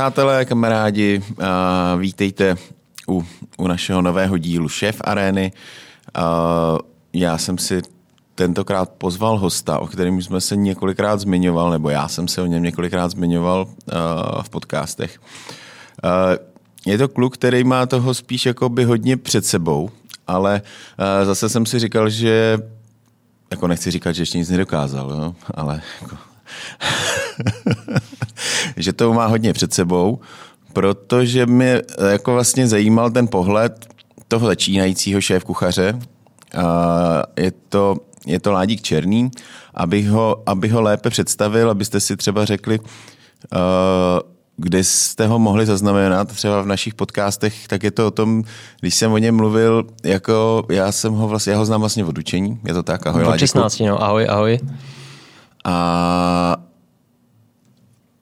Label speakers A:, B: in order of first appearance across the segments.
A: Přátelé, kamarádi, vítejte u, u našeho nového dílu Šéf Arény. Já jsem si tentokrát pozval hosta, o kterém jsme se několikrát zmiňoval, nebo já jsem se o něm několikrát zmiňoval v podcastech. Je to kluk, který má toho spíš jako by hodně před sebou, ale zase jsem si říkal, že jako nechci říkat, že ještě nic nedokázal, jo? ale jako, že to má hodně před sebou, protože mě jako vlastně zajímal ten pohled toho začínajícího šéf kuchaře. Je to, je to Ládík Černý, abych ho, abych ho lépe představil, abyste si třeba řekli, kde jste ho mohli zaznamenat třeba v našich podcastech, tak je to o tom, když jsem o něm mluvil, jako já jsem ho vlastně, já ho znám vlastně od učení, je to tak, ahoj
B: Od 16, no, ahoj, ahoj.
A: A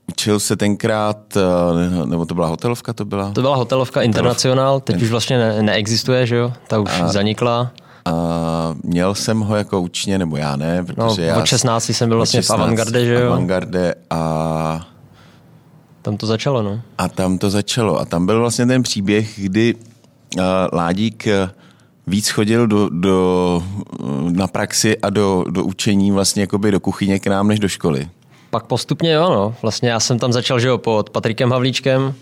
A: učil se tenkrát, eh, nebo to byla hotelovka, to byla?
B: To byla hotelovka Internacional, teď už vlastně ne, neexistuje, že jo, ta už a, zanikla.
A: A měl jsem ho jako učně, nebo já ne, protože
B: no,
A: já...
B: od 16 jsem byl vlastně 16, v Avantgarde, že jo?
A: Avantgarde a...
B: Tam to začalo, no.
A: A tam to začalo. A tam byl vlastně ten příběh, kdy uh, Ládík uh, víc chodil do, do, na praxi a do, do učení vlastně jakoby do kuchyně k nám než do školy.
B: Pak postupně jo, no. Vlastně já jsem tam začal, že jo, pod Patrikem Havlíčkem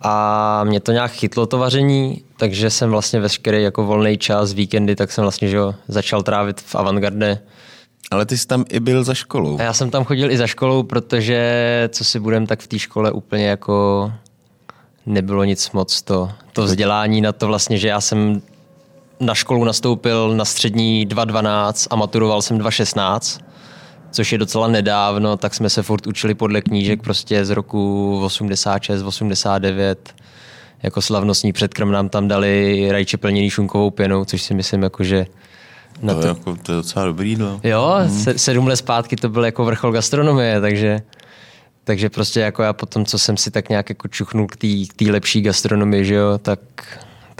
B: a mě to nějak chytlo to vaření, takže jsem vlastně veškerý jako volný čas, víkendy, tak jsem vlastně, že jo, začal trávit v avantgarde.
A: Ale ty jsi tam i byl za školou.
B: A já jsem tam chodil i za školou, protože co si budem, tak v té škole úplně jako nebylo nic moc to, to vzdělání na to vlastně, že já jsem na školu nastoupil na střední 2.12 a maturoval jsem 2.16, což je docela nedávno, tak jsme se furt učili podle knížek prostě z roku 86, 89. Jako slavnostní předkrm nám tam dali rajče plněný šunkovou pěnou, což si myslím, jako, že
A: na to, to, jako, to je docela dobrý, no.
B: Jo, hmm. se, sedm let zpátky to byl jako vrchol gastronomie, takže takže prostě jako já potom, co jsem si tak nějak jako čuchnul k té lepší gastronomii, že jo, tak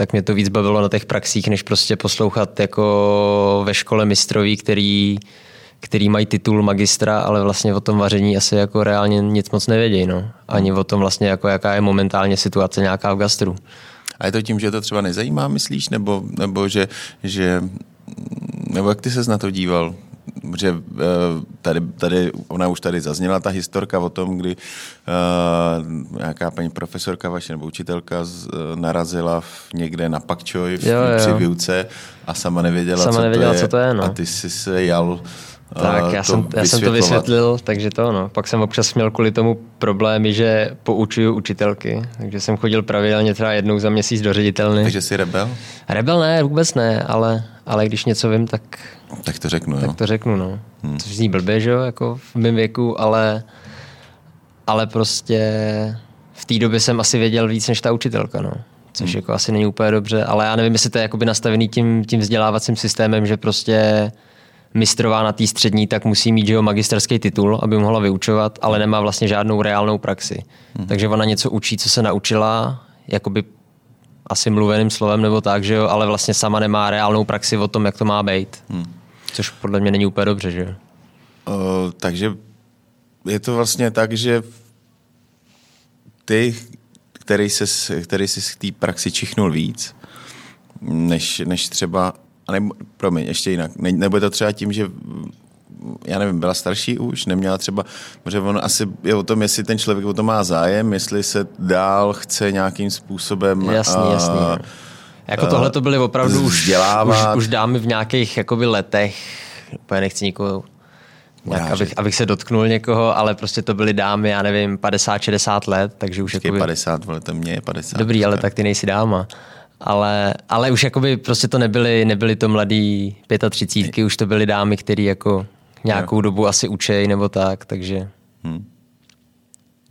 B: tak mě to víc bavilo na těch praxích, než prostě poslouchat jako ve škole mistroví, který, který mají titul magistra, ale vlastně o tom vaření asi jako reálně nic moc nevědějí. No. Ani o tom vlastně, jako jaká je momentálně situace nějaká v gastru.
A: A je to tím, že to třeba nezajímá, myslíš? Nebo, nebo že, že nebo jak ty ses na to díval? Že eh, tady, tady, ona už tady zazněla ta historka o tom, kdy uh, nějaká paní profesorka vaše nebo učitelka z, uh, narazila v, někde na Pakčoj v, jo, jo. při výuce a sama nevěděla,
B: sama
A: co,
B: nevěděla
A: to je,
B: co to je. No.
A: A ty jsi se jal
B: tak, já, jsem, já jsem to vysvětlil, takže to no. Pak jsem občas měl kvůli tomu problémy, že poučuju učitelky, takže jsem chodil pravidelně třeba jednou za měsíc do ředitelny.
A: Takže jsi rebel?
B: Rebel ne, vůbec ne, ale, ale když něco vím, tak...
A: Tak to řeknu,
B: tak
A: jo.
B: to řeknu, no. Hmm. Což zní blbě, že jo, jako v mém věku, ale, ale prostě v té době jsem asi věděl víc než ta učitelka, no. Což hmm. jako asi není úplně dobře, ale já nevím, jestli to je jakoby nastavený tím, tím vzdělávacím systémem, že prostě mistrová na té střední, tak musí mít jeho magisterský titul, aby mohla vyučovat, ale nemá vlastně žádnou reálnou praxi. Hmm. Takže ona něco učí, co se naučila, jakoby asi mluveným slovem nebo tak, že jo, ale vlastně sama nemá reálnou praxi o tom, jak to má být. Hmm. Což podle mě není úplně dobře, že jo.
A: Uh, takže je to vlastně tak, že ty, který, se, který si z té praxi čichnul víc, než, než třeba a nebo, promiň, ještě jinak. Ne, nebo to třeba tím, že já nevím, byla starší už, neměla třeba, protože on asi je o tom, jestli ten člověk o to má zájem, jestli se dál chce nějakým způsobem...
B: Jasný, a, jasný. Jako tohle to byly opravdu už, už, už dámy v nějakých jakoby letech, úplně nechci nikoho nějak, abych, abych, se dotknul někoho, ale prostě to byly dámy, já nevím, 50-60 let, takže už
A: jakoby... 50, vole, to mě je 50.
B: Dobrý, ale tak ty nejsi dáma ale, ale už jakoby prostě to nebyly, nebyly to mladý 35, už to byly dámy, které jako nějakou jo. dobu asi učej nebo tak, takže... Hmm.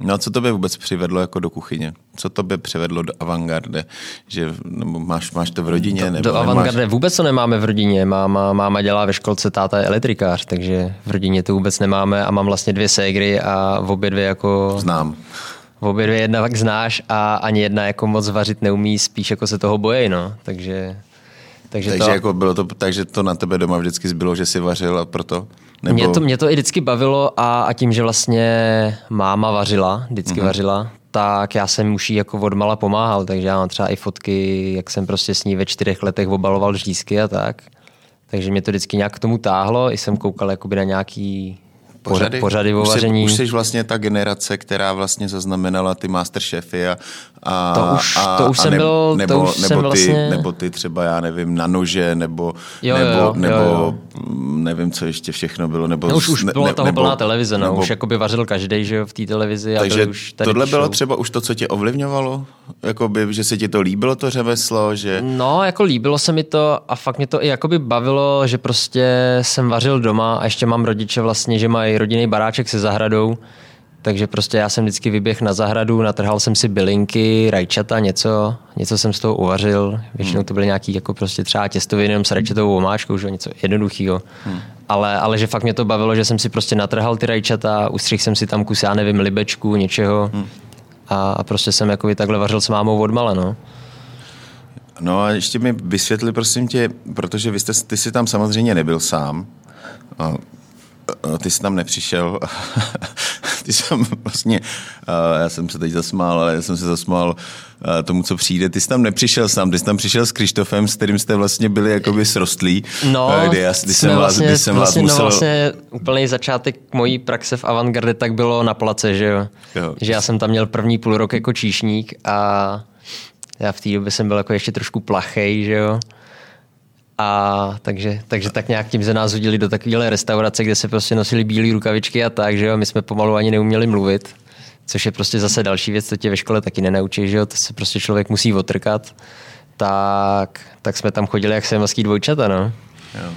A: No a co to by vůbec přivedlo jako do kuchyně? Co to by přivedlo do avantgarde? Že, nebo máš, máš to v rodině?
B: Do,
A: nebo
B: do avantgarde vůbec to nemáme v rodině. Máma, máma dělá ve školce, táta je elektrikář, takže v rodině to vůbec nemáme a mám vlastně dvě ségry a v obě dvě jako...
A: Znám.
B: V obě dvě jedna tak znáš a ani jedna jako moc vařit neumí, spíš jako se toho bojí, no. Takže,
A: takže, takže to... jako bylo to, takže to na tebe doma vždycky zbylo, že jsi vařil a proto?
B: Nebo... Mě, to, mě to i vždycky bavilo a, a tím, že vlastně máma vařila, vždycky mm-hmm. vařila, tak já jsem už jí jako odmala pomáhal, takže já mám třeba i fotky, jak jsem prostě s ní ve čtyřech letech obaloval řízky a tak. Takže mě to vždycky nějak k tomu táhlo, i jsem koukal jakoby na nějaký pořady, pořady o vaření.
A: Už jsi, už jsi vlastně ta generace, která vlastně zaznamenala ty Masterchefy a, a,
B: to už,
A: a,
B: to už
A: a
B: jsem
A: nebo,
B: byl,
A: nebo,
B: to už
A: nebo,
B: jsem
A: ty,
B: vlastně...
A: nebo ty třeba, já nevím, na nože, nebo,
B: Jo,
A: nebo,
B: jo, jo,
A: nebo
B: jo.
A: nevím, co ještě všechno bylo. Nebo,
B: No, už, už
A: ne-
B: byla
A: ne-
B: toho
A: nebo,
B: plná televize, no.
A: nebo,
B: Už jakoby vařil každý, že jo, v té televizi. A
A: takže
B: byly už tady
A: tohle
B: ty
A: bylo
B: show.
A: třeba už to, co tě ovlivňovalo? Jakoby, že se ti to líbilo, to řemeslo, že...
B: No, jako líbilo se mi to a fakt mě to i jakoby bavilo, že prostě jsem vařil doma a ještě mám rodiče vlastně, že mají rodinný baráček se zahradou, takže prostě já jsem vždycky vyběhl na zahradu, natrhal jsem si bylinky, rajčata, něco, něco jsem z toho uvařil. Většinou to byly nějaký jako prostě třeba těstoviny jenom s rajčatovou omáčkou, že něco jednoduchého. Ale, ale že fakt mě to bavilo, že jsem si prostě natrhal ty rajčata, ustřihl jsem si tam kus, já nevím, libečku, něčeho. A, a prostě jsem jako takhle vařil s mámou odmala, no.
A: No a ještě mi vysvětli, prosím tě, protože vy jste, ty jsi tam samozřejmě nebyl sám. A ty jsi tam nepřišel. ty jsem vlastně, a já jsem se teď zasmál, ale já jsem se zasmál a, tomu, co přijde. Ty jsi tam nepřišel sám, ty jsi tam přišel s Krištofem, s kterým jste vlastně byli jakoby srostlí.
B: No,
A: kdy já, kdy jsem vás,
B: vlastně,
A: kdy jsem vás
B: vlastně,
A: musel...
B: no vlastně úplný začátek mojí praxe v Avantgarde tak bylo na place, že jo?
A: Jo.
B: Že já jsem tam měl první půl rok jako číšník a já v té době jsem byl jako ještě trošku plachej, že jo? A takže, takže tak nějak tím se nás hodili do takovéhle restaurace, kde se prostě nosili bílé rukavičky a tak, že jo? My jsme pomalu ani neuměli mluvit, což je prostě zase další věc, to tě ve škole taky nenaučí, že jo? To se prostě člověk musí otrkat. Tak, tak jsme tam chodili jak semelský dvojčata, no.
A: Jo.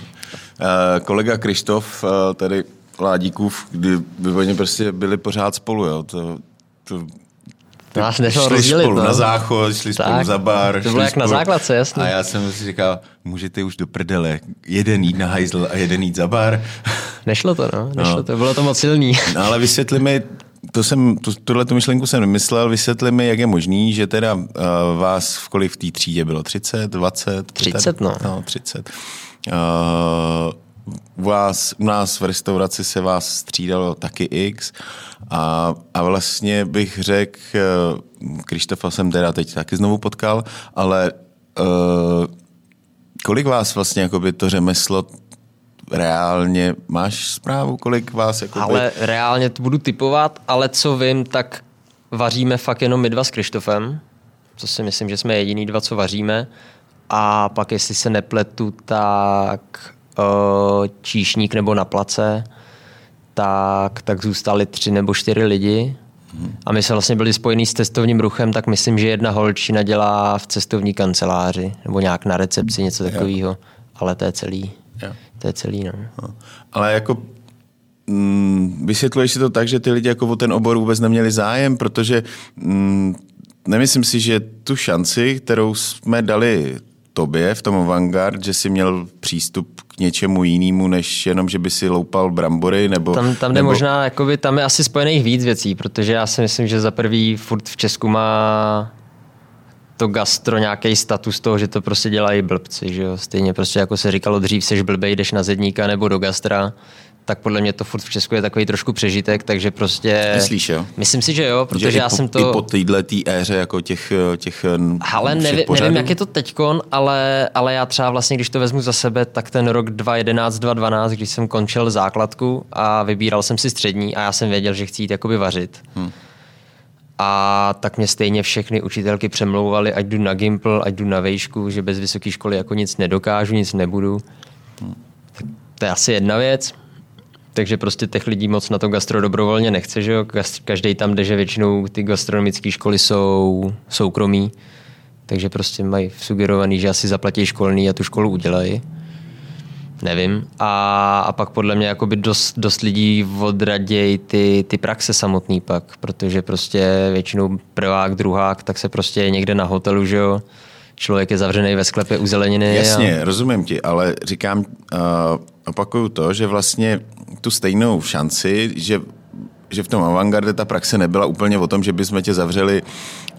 A: Eh, kolega Krištof, eh, tady Ládíkův, kdy oni prostě byli pořád spolu, jo. To, to,
B: Nás nešlo
A: šli
B: rozdělit,
A: spolu
B: no.
A: na záchod, šli spolu
B: Tak,
A: za bar.
B: to bylo
A: šli
B: jak na
A: spolu-
B: základce, jasně.
A: A já jsem si říkal, můžete už do prdele, jeden jít na hajzl a jeden jít za bar.
B: Nešlo to, no. Nešlo
A: No.
B: to, bylo to moc silný.
A: No ale vysvětli mi, to jsem, tu, tuhle tu myšlenku jsem nemyslel, vysvětli mi, jak je možný, že teda uh, vás v kolik v té třídě bylo? 30, 20?
B: 30, no.
A: No, 30. Uh, u vás, u nás v restauraci se vás střídalo taky X a, a vlastně bych řekl, uh, Krištofa jsem teda teď taky znovu potkal, ale uh, kolik vás vlastně jakoby to řemeslo reálně, máš zprávu, kolik vás jakoby...
B: Ale reálně to budu typovat, ale co vím, tak vaříme fakt jenom my dva s Krištofem, co si myslím, že jsme jediný dva, co vaříme. A pak, jestli se nepletu, tak číšník nebo na place, tak, tak zůstali tři nebo čtyři lidi. A my jsme vlastně byli spojení s cestovním ruchem, tak myslím, že jedna holčina dělá v cestovní kanceláři nebo nějak na recepci, něco takového. Ale to je celý.
A: Jo.
B: To je celý, no.
A: No. Ale jako mm, vysvětluješ si to tak, že ty lidi jako o ten obor vůbec neměli zájem, protože mm, nemyslím si, že tu šanci, kterou jsme dali tobě v tom Avantgard, že jsi měl přístup něčemu jinému, než jenom, že by si loupal brambory, nebo...
B: Tam, tam jde
A: nebo,
B: možná, jakoby, tam je asi spojených víc věcí, protože já si myslím, že za prvý furt v Česku má to gastro nějaký status toho, že to prostě dělají blbci, že jo? Stejně prostě jako se říkalo dřív, seš blbej, jdeš na zedníka nebo do gastra, tak podle mě to furt v Česku je takový trošku přežitek, takže prostě...
A: Myslíš, jo?
B: Myslím si, že jo, protože
A: že
B: já
A: po,
B: jsem to...
A: I po téhle tý éře jako těch, těch
B: Ale
A: všech
B: nevím,
A: pořadů?
B: nevím, jak je to teďkon, ale, ale já třeba vlastně, když to vezmu za sebe, tak ten rok 2011, 2012, když jsem končil základku a vybíral jsem si střední a já jsem věděl, že chci jít jakoby vařit. Hmm. A tak mě stejně všechny učitelky přemlouvaly, ať jdu na Gimple, ať jdu na vejšku, že bez vysoké školy jako nic nedokážu, nic nebudu. Tak to je asi jedna věc. Takže prostě těch lidí moc na to gastro dobrovolně nechce, že jo? Každý tam jde, že většinou ty gastronomické školy jsou soukromí, takže prostě mají sugerovaný, že asi zaplatí školný a tu školu udělají. Nevím. A, a pak podle mě jakoby dost, dost lidí odradějí ty, ty praxe samotný pak, protože prostě většinou prvák, druhák, tak se prostě někde na hotelu, že jo? Člověk je zavřený ve sklepě u zeleniny.
A: Jasně,
B: a...
A: rozumím ti, ale říkám, uh, opakuju to, že vlastně tu stejnou šanci, že že v tom avantgarde ta praxe nebyla úplně o tom, že bychom tě zavřeli uh,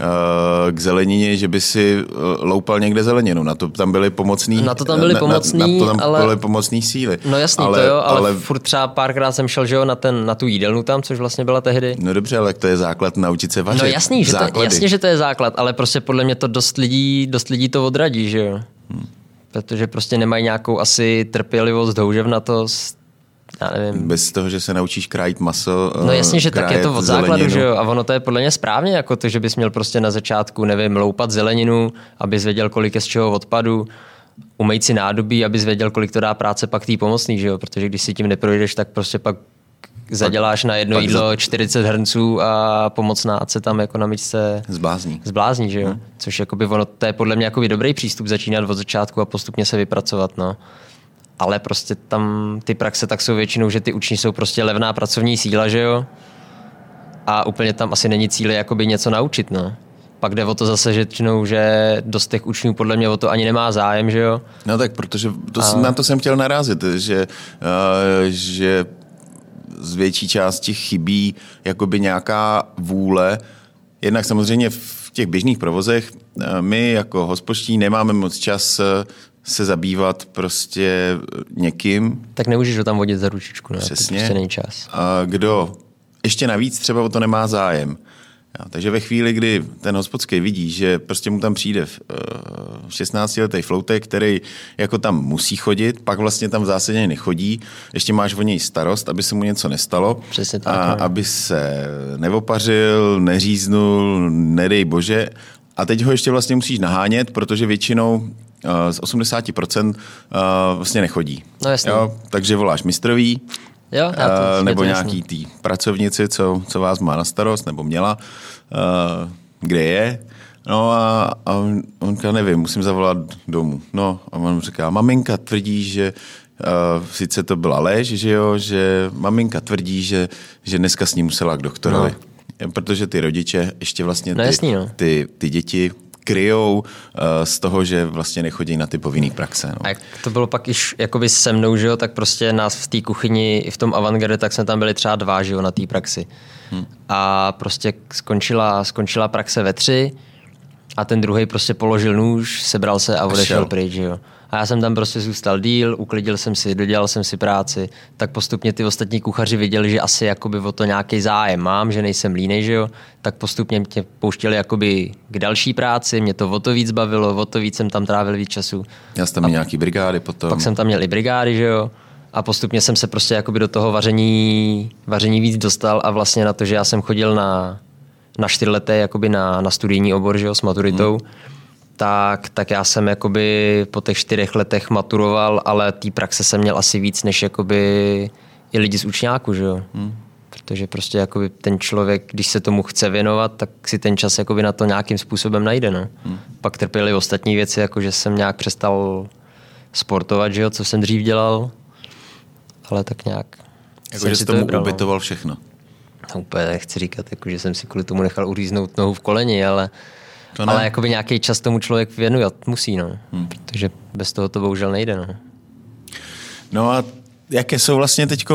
A: k zelenině, že by si uh, loupal někde zeleninu. Na to tam byly pomocný...
B: Na to tam byly pomocný,
A: na, na, na to tam
B: ale...
A: byly pomocný síly.
B: No jasný, ale, to jo, ale, ale, furt třeba párkrát jsem šel, že jo, na, ten, na tu jídelnu tam, což vlastně byla tehdy.
A: No dobře, ale to je základ naučit se vařit.
B: No jasný, že to, jasně, že to je základ, ale prostě podle mě to dost lidí, dost lidí to odradí, že jo. Hmm. Protože prostě nemají nějakou asi trpělivost, houževnatost, já nevím.
A: Bez toho, že se naučíš krájit maso.
B: No jasně, že tak je to od základu, že jo. A ono to je podle mě správně, jako to, že bys měl prostě na začátku, nevím, loupat zeleninu, abys věděl, kolik je z čeho odpadu, umejt si nádobí, abys věděl, kolik to dá práce pak tý pomocný, že jo. Protože když si tím neprojdeš, tak prostě pak zaděláš na jedno jídlo za... 40 hrnců a pomocná se tam jako na myčce
A: zblázní.
B: zblázní že jo? Hmm. Což jakoby ono, to je podle mě jakoby dobrý přístup začínat od začátku a postupně se vypracovat, no ale prostě tam ty praxe tak jsou většinou, že ty učni jsou prostě levná pracovní síla, že jo? A úplně tam asi není cíle jakoby něco naučit, no. Pak jde o to zase, že, že dost těch učňů podle mě o to ani nemá zájem, že jo?
A: No tak, protože to, a... na to jsem chtěl narazit, že, uh, že z větší části chybí jakoby nějaká vůle. Jednak samozřejmě v těch běžných provozech my jako hospoští nemáme moc čas se zabývat prostě někým.
B: Tak nemůžeš ho tam vodit za ručičku, ne? Přesně. To prostě není čas.
A: A kdo ještě navíc třeba o to nemá zájem. Ja, takže ve chvíli, kdy ten hospodský vidí, že prostě mu tam přijde v, uh, 16-letý floutek, který jako tam musí chodit, pak vlastně tam v zásadě nechodí, ještě máš o něj starost, aby se mu něco nestalo,
B: Přesně tak,
A: a aby se neopařil, neříznul, nedej bože, a teď ho ještě vlastně musíš nahánět, protože většinou z 80% vlastně nechodí.
B: No jasně.
A: Jo? Takže voláš mistrový,
B: Jo, já to,
A: nebo to nějaký tý pracovnici, co, co vás má na starost, nebo měla, kde je. No a, a on, on nevím, musím zavolat domů. No a on říká, maminka tvrdí, že Uh, sice to byla lež, že jo, že maminka tvrdí, že, že dneska s ním musela k doktorovi. No. Protože ty rodiče ještě vlastně ty, no jasný, no. ty, ty děti kryjou uh, z toho, že vlastně nechodí na ty povinné praxe. No.
B: A jak to bylo pak iž jakoby se mnou, že jo, tak prostě nás v té kuchyni i v tom avantgarde, tak jsme tam byli třeba dva, že jo, na té praxi. Hmm. A prostě skončila, skončila praxe ve tři a ten druhý prostě položil nůž, sebral se a odešel pryč, že jo. A já jsem tam prostě zůstal díl, uklidil jsem si, dodělal jsem si práci, tak postupně ty ostatní kuchaři viděli, že asi jakoby o to nějaký zájem mám, že nejsem línej, že jo, tak postupně mě pouštěli jakoby k další práci, mě to o to víc bavilo, o to víc jsem tam trávil víc času.
A: Já jsem tam měl nějaký brigády potom.
B: Pak jsem tam měl i brigády, že jo. A postupně jsem se prostě jakoby do toho vaření, vaření víc dostal a vlastně na to, že já jsem chodil na, na čtyřleté jakoby na, na studijní obor, že jo, s maturitou, hmm tak, tak já jsem jakoby po těch čtyřech letech maturoval, ale té praxe jsem měl asi víc než jakoby i lidi z učňáku, že jo. Hmm. Protože prostě jakoby ten člověk, když se tomu chce věnovat, tak si ten čas jakoby na to nějakým způsobem najde. No. Hmm. Pak trpěly ostatní věci, jako že jsem nějak přestal sportovat, že jo, co jsem dřív dělal, ale tak nějak.
A: Jako, že jsi tomu vybral, no. ubytoval všechno.
B: No, úplně nechci říkat, jako, že jsem si kvůli tomu nechal uříznout nohu v koleni, ale to Ale jakoby nějaký čas tomu člověk věnuje, musí, no. Hmm. Protože bez toho to bohužel nejde, no.
A: No a jaké jsou vlastně teď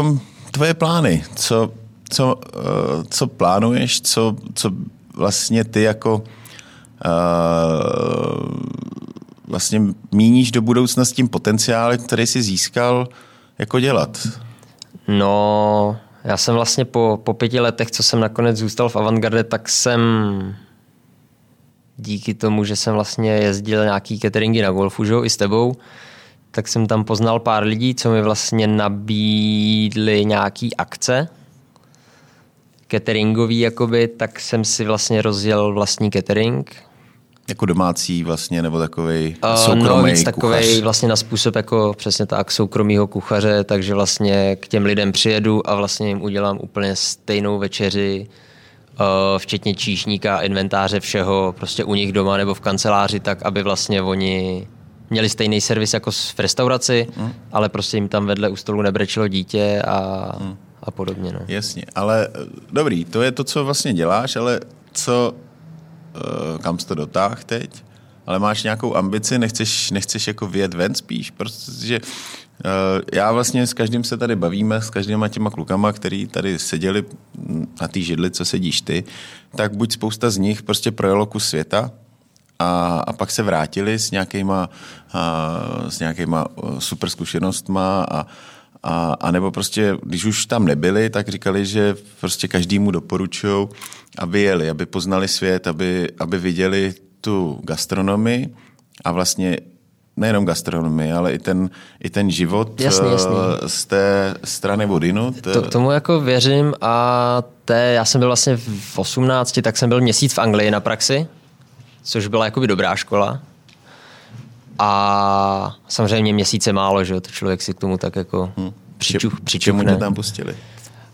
A: tvoje plány? Co, co, uh, co plánuješ? Co, co vlastně ty jako uh, vlastně míníš do budoucna s tím potenciálem, který jsi získal, jako dělat?
B: No, já jsem vlastně po, po pěti letech, co jsem nakonec zůstal v Avantgarde, tak jsem díky tomu, že jsem vlastně jezdil nějaký cateringy na golfu, že? i s tebou, tak jsem tam poznal pár lidí, co mi vlastně nabídli nějaký akce cateringový, jakoby, tak jsem si vlastně rozjel vlastní catering.
A: Jako domácí vlastně, nebo takový soukromý uh, no,
B: nic takovej vlastně na způsob jako přesně tak soukromýho kuchaře, takže vlastně k těm lidem přijedu a vlastně jim udělám úplně stejnou večeři, Eh, včetně číšníka, inventáře, všeho, prostě u nich doma nebo v kanceláři, tak aby vlastně oni měli stejný servis jako v restauraci, hmm. ale prostě jim tam vedle u stolu nebrečelo dítě a, hmm. a podobně. No.
A: Jasně, ale eh, dobrý, to je to, co vlastně děláš, ale co, uh, kam jsi to dotáh teď? ale máš nějakou ambici, nechceš, nechceš jako vyjet ven spíš, protože já vlastně s každým se tady bavíme, s každýma těma klukama, který tady seděli na té židli, co sedíš ty, tak buď spousta z nich prostě projelo kus světa, a, a pak se vrátili s nějakýma, a, s nějakýma super zkušenostma a, a, a nebo prostě, když už tam nebyli, tak říkali, že prostě každému doporučují, aby jeli, aby poznali svět, aby, aby viděli tu gastronomii a vlastně nejenom gastronomii, ale i ten, i ten život
B: jasný, jasný.
A: z té strany Vodinu.
B: To, tomu jako věřím a té, já jsem byl vlastně v 18, tak jsem byl měsíc v Anglii na praxi, což byla jakoby dobrá škola. A samozřejmě měsíce málo, že to člověk si k tomu tak jako hmm. přičuch, přičuchne.
A: Čemu tě tam pustili?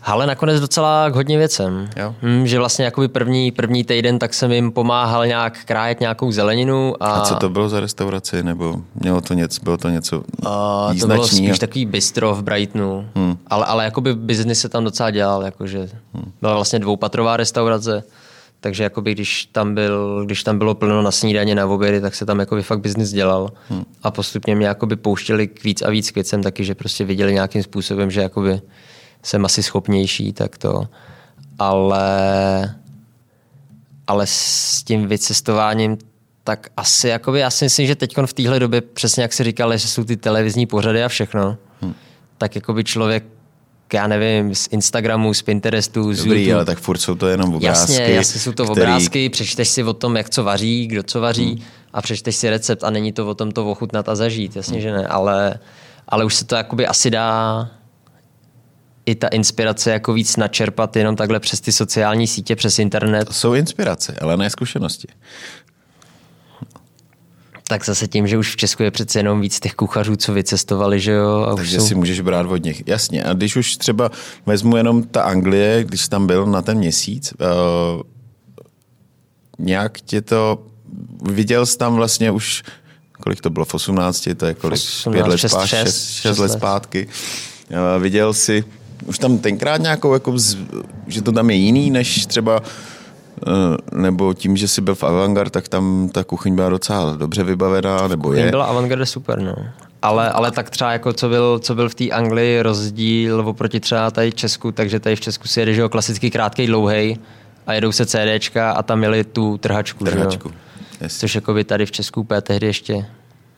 B: Ale nakonec docela k hodně věcem. Jo. Hmm, že vlastně jakoby první, první týden tak jsem jim pomáhal nějak krájet nějakou zeleninu. A,
A: a co to bylo za restauraci? Nebo mělo to něco, bylo to něco
B: a, To bylo spíš takový bistro v Brightonu. Hmm. Ale, ale jakoby biznis se tam docela dělal. Jakože hmm. Byla vlastně dvoupatrová restaurace. Takže jakoby, když, tam byl, když tam bylo plno na snídaně, na obědy, tak se tam jakoby fakt biznis dělal. Hmm. A postupně mě jakoby pouštěli k víc a víc k věcem taky, že prostě viděli nějakým způsobem, že jakoby jsem asi schopnější, tak to. Ale, ale s tím vycestováním tak asi jakoby, já si myslím, že teď v téhle době, přesně jak si říkal, že jsou ty televizní pořady a všechno, hmm. tak jakoby člověk já nevím, z Instagramu, z Pinterestu, z
A: Dobrý, YouTube. ale tak furt jsou to jenom obrázky.
B: Jasně, jasně jsou to který... obrázky, přečteš si o tom, jak co vaří, kdo co vaří hmm. a přečteš si recept a není to o tom to ochutnat a zažít, jasně, hmm. že ne, ale, ale už se to jakoby asi dá i ta inspirace jako víc načerpat jenom takhle přes ty sociální sítě, přes internet. To
A: jsou inspirace, ale ne zkušenosti
B: tak zase tím, že už v Česku je přece jenom víc těch kuchařů, co vycestovali, že jo?
A: A Takže jsou... si můžeš brát od nich. Jasně. A když už třeba vezmu jenom ta Anglie, když jsi tam byl na ten měsíc, uh, nějak tě to... Viděl jsi tam vlastně už kolik to bylo v 18, to je kolik, 18, pět let 6, zpátky, 6, 6, 6 let zpátky. Uh, viděl jsi už tam tenkrát nějakou, jako, že to tam je jiný, než třeba Eh, nebo tím, že jsi byl v Avantgarde, tak tam ta kuchyň byla docela dobře vybavená, nebo je?
B: byla Avantgarde super, no. Ale, ale tak třeba jako co byl, co byl v té Anglii rozdíl oproti třeba tady Česku, takže tady v Česku si jede, že jo, klasický krátký, dlouhej a jedou se CDčka a tam měli tu trhačku, trhačku. Že jo? Což jako by tady v Česku úplně tehdy ještě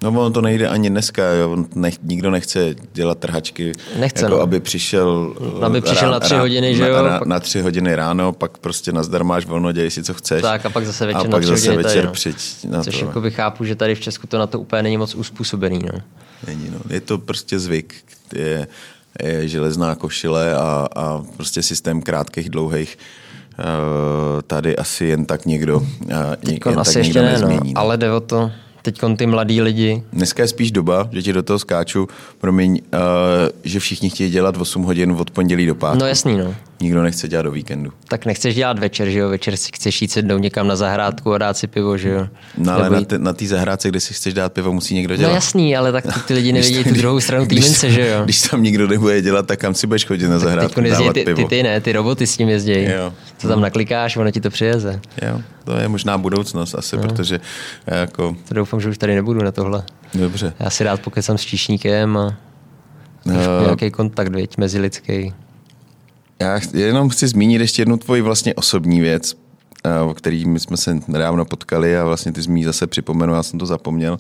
A: No ono to nejde ani dneska, jo. Nech, nikdo nechce dělat trhačky,
B: nechce,
A: jako
B: no.
A: aby přišel,
B: aby přišel rá, na tři hodiny, že jo?
A: Na, na, na tři hodiny ráno, pak prostě nazdar máš volno, dělej si, co chceš.
B: Tak a pak zase večer
A: a pak
B: na
A: tři zase večer
B: tady, no.
A: přijď na
B: Což
A: to.
B: jako by chápu, že tady v Česku to na to úplně není moc uspůsobený, no.
A: Není, no. Je to prostě zvyk, je, je železná košile a, a prostě systém krátkých, dlouhých uh, tady asi jen tak někdo, uh, jen
B: asi
A: tak
B: ještě
A: někdo
B: ne, no,
A: nezmění. No.
B: ale jde o to, teď ty mladí lidi.
A: Dneska je spíš doba, že ti do toho skáču, promiň, uh, že všichni chtějí dělat 8 hodin od pondělí do pátku.
B: No jasný, no.
A: Nikdo nechce dělat do víkendu.
B: Tak nechceš dělat večer, že jo? Večer si chceš jít sednout někam na zahrádku a dát si pivo, že jo?
A: No ale na, na té zahrádce, kde si chceš dát pivo, musí někdo dělat.
B: No jasný, ale tak ty lidi nevidí tu druhou stranu té mince, že jo?
A: Když tam nikdo nebude dělat, tak kam si budeš chodit na zahrádku dávat
B: ty,
A: pivo.
B: Ty, ty, ne, ty roboty s tím jezdí.
A: Jo.
B: Co tam naklikáš, ono ti to přijeze.
A: Jo, to je možná budoucnost asi, no. protože jako...
B: To doufám, že už tady nebudu na tohle.
A: Dobře.
B: Já si rád pokecám s číšníkem a uh, nějaký kontakt, věď, mezilidský.
A: Já jenom chci zmínit ještě jednu tvoji vlastně osobní věc, eh, o který my jsme se nedávno potkali a vlastně ty jsi zase připomenu, já jsem to zapomněl.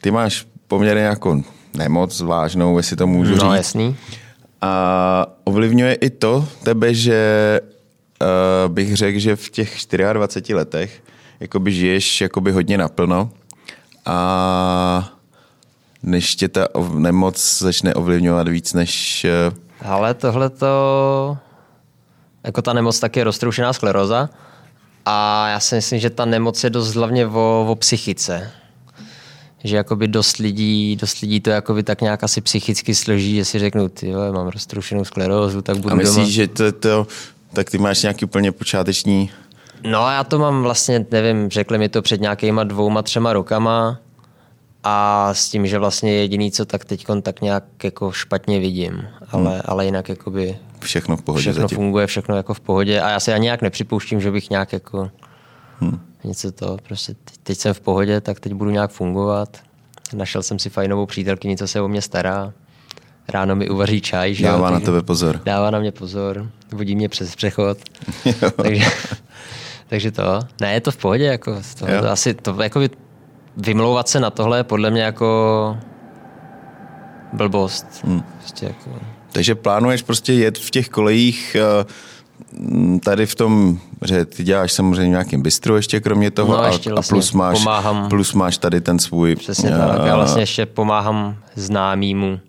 A: Ty máš poměrně jako nemoc vážnou, jestli to můžu
B: no,
A: říct.
B: jasný.
A: A ovlivňuje i to tebe, že uh, bych řekl, že v těch 24 letech jakoby žiješ jakoby hodně naplno a než tě ta nemoc začne ovlivňovat víc než... Uh,
B: ale tohle to, jako ta nemoc tak je roztroušená skleroza a já si myslím, že ta nemoc je dost hlavně o, o psychice. Že jakoby dost lidí, dost lidí to jakoby tak nějak asi psychicky složí, že si řeknou, ty jo, mám roztroušenou sklerózu, tak budu
A: A myslíš,
B: doma.
A: že to, to, tak ty máš nějaký úplně počáteční...
B: No já to mám vlastně, nevím, řekli mi to před nějakýma dvouma, třema rokama a s tím, že vlastně jediný, co tak teď tak nějak jako špatně vidím, ale, hmm. ale jinak jakoby
A: všechno v pohodě
B: všechno
A: zatím.
B: funguje, všechno jako v pohodě a já se ani nějak nepřipouštím, že bych nějak jako hmm. Něco to, prostě teď, teď jsem v pohodě, tak teď budu nějak fungovat. Našel jsem si fajnovou přítelkyni, co se o mě stará. Ráno mi uvaří čaj. Že
A: Dává
B: jo,
A: na tebe pozor.
B: Dává na mě pozor, vodí mě přes přechod. takže, takže to, ne, je to v pohodě, jako, to, to asi, to, jako by, vymlouvat se na tohle je podle mě jako blbost. Hmm. Prostě jako...
A: Takže plánuješ prostě jet v těch kolejích uh, tady v tom, že ty děláš samozřejmě nějakým bistru ještě kromě toho
B: no, ještě
A: a,
B: vlastně
A: a plus, máš,
B: pomáhám,
A: plus máš tady ten svůj...
B: Přesně tak, já vlastně ještě pomáhám známýmu.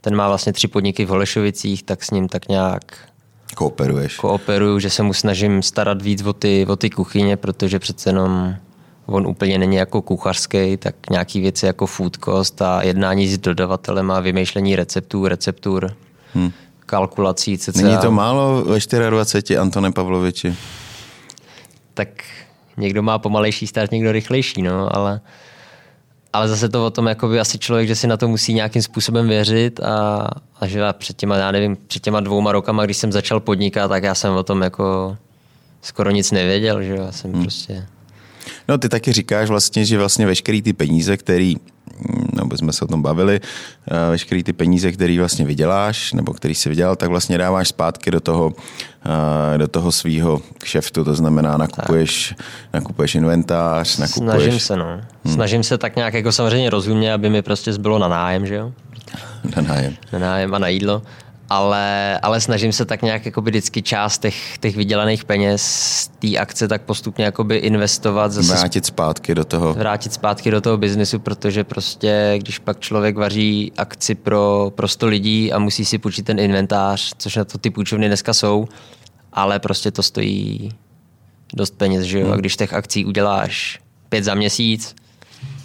B: Ten má vlastně tři podniky v Holešovicích, tak s ním tak nějak
A: Kooperuješ.
B: Kooperuju, že se mu snažím starat víc o ty, o ty kuchyně, protože přece jenom on úplně není jako kuchařský, tak nějaký věci jako food cost a jednání s dodavatelem a vymýšlení receptů, receptur, hmm. kalkulací, cca.
A: Není to málo ve 24 Antone Pavloviči?
B: Tak někdo má pomalejší start, někdo rychlejší, no, ale, ale zase to o tom, jakoby asi člověk, že si na to musí nějakým způsobem věřit a, a že já před těma, já nevím, před těma dvouma rokama, když jsem začal podnikat, tak já jsem o tom jako skoro nic nevěděl, že já jsem hmm. prostě
A: No ty taky říkáš vlastně, že vlastně veškerý ty peníze, který, no by jsme se o tom bavili, eh, veškerý ty peníze, který vlastně vyděláš, nebo který si vydělal, tak vlastně dáváš zpátky do toho, eh, do toho svého kšeftu, to znamená nakupuješ, nakupuješ inventář, nakupuješ...
B: Snažím se, no. Hmm. Snažím se tak nějak jako samozřejmě rozumně, aby mi prostě zbylo na nájem, že jo?
A: Na nájem.
B: Na nájem a na jídlo ale, ale snažím se tak nějak jakoby vždycky část těch, těch vydělaných peněz z té akce tak postupně jakoby investovat.
A: Zase vrátit zpátky do toho.
B: Vrátit zpátky do toho biznesu, protože prostě, když pak člověk vaří akci pro, pro 100 lidí a musí si půjčit ten inventář, což na to ty půjčovny dneska jsou, ale prostě to stojí dost peněz, že jo? Hmm. A když těch akcí uděláš pět za měsíc,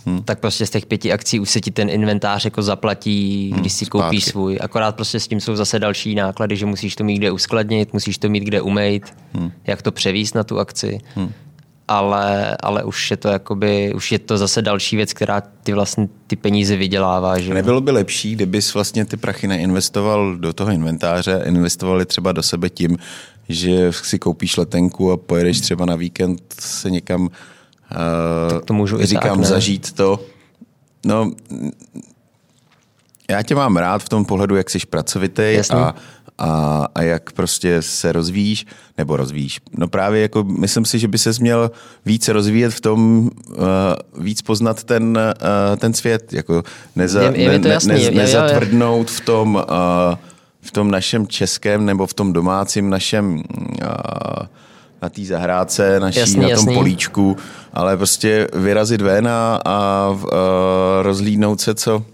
B: hmm. tak prostě z těch pěti akcí už se ti ten inventář jako zaplatí, hmm, když si zpátky. koupíš svůj. Akorát prostě s tím jsou zase další náklady, že musíš to mít kde uskladnit, musíš to mít kde umejt, hmm. jak to převíst na tu akci. Hmm. Ale, ale už je to jakoby, už je to zase další věc, která ty vlastně ty peníze vydělává. Že?
A: Nebylo by lepší, kdybys vlastně ty prachy neinvestoval do toho inventáře, investovali třeba do sebe tím, že si koupíš letenku a pojedeš třeba na víkend se někam
B: tak to můžu
A: i říkám,
B: tak,
A: zažít to. No, já tě mám rád v tom pohledu, jak jsi pracovitý a, a, a jak prostě se rozvíjíš, nebo rozvíjíš. No právě jako myslím si, že by se měl více rozvíjet v tom, uh, víc poznat ten, uh, ten svět, jako neza, je, je ne, ne, ne, nezatvrdnout v tom, uh, v tom našem českém nebo v tom domácím našem uh, na té zahrádce naší, jasný, na tom jasný. políčku, ale prostě vyrazit ven a, a, a rozlídnout se, co,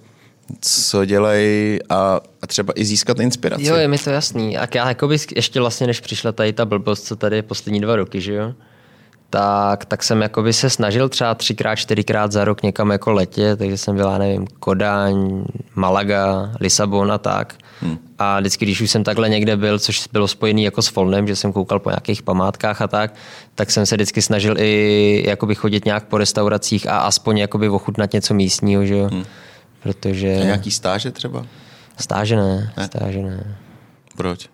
A: co dělají a, a třeba i získat inspiraci.
B: Jo, je mi to jasný. A já jako ještě vlastně, než přišla tady ta blbost, co tady je poslední dva roky, že jo? Tak, tak jsem jakoby se snažil třeba třikrát, čtyřikrát za rok někam jako letě, takže jsem byl, nevím, Kodaň, Malaga, Lisabon a tak. Hmm. A vždycky, když už jsem takhle někde byl, což bylo spojený jako s Folnem, že jsem koukal po nějakých památkách a tak, tak jsem se vždycky snažil i jakoby chodit nějak po restauracích a aspoň jakoby ochutnat něco místního, že jo. Hmm. Protože...
A: A nějaký stáže třeba?
B: Stáže ne, ne, stáže ne.
A: Proč?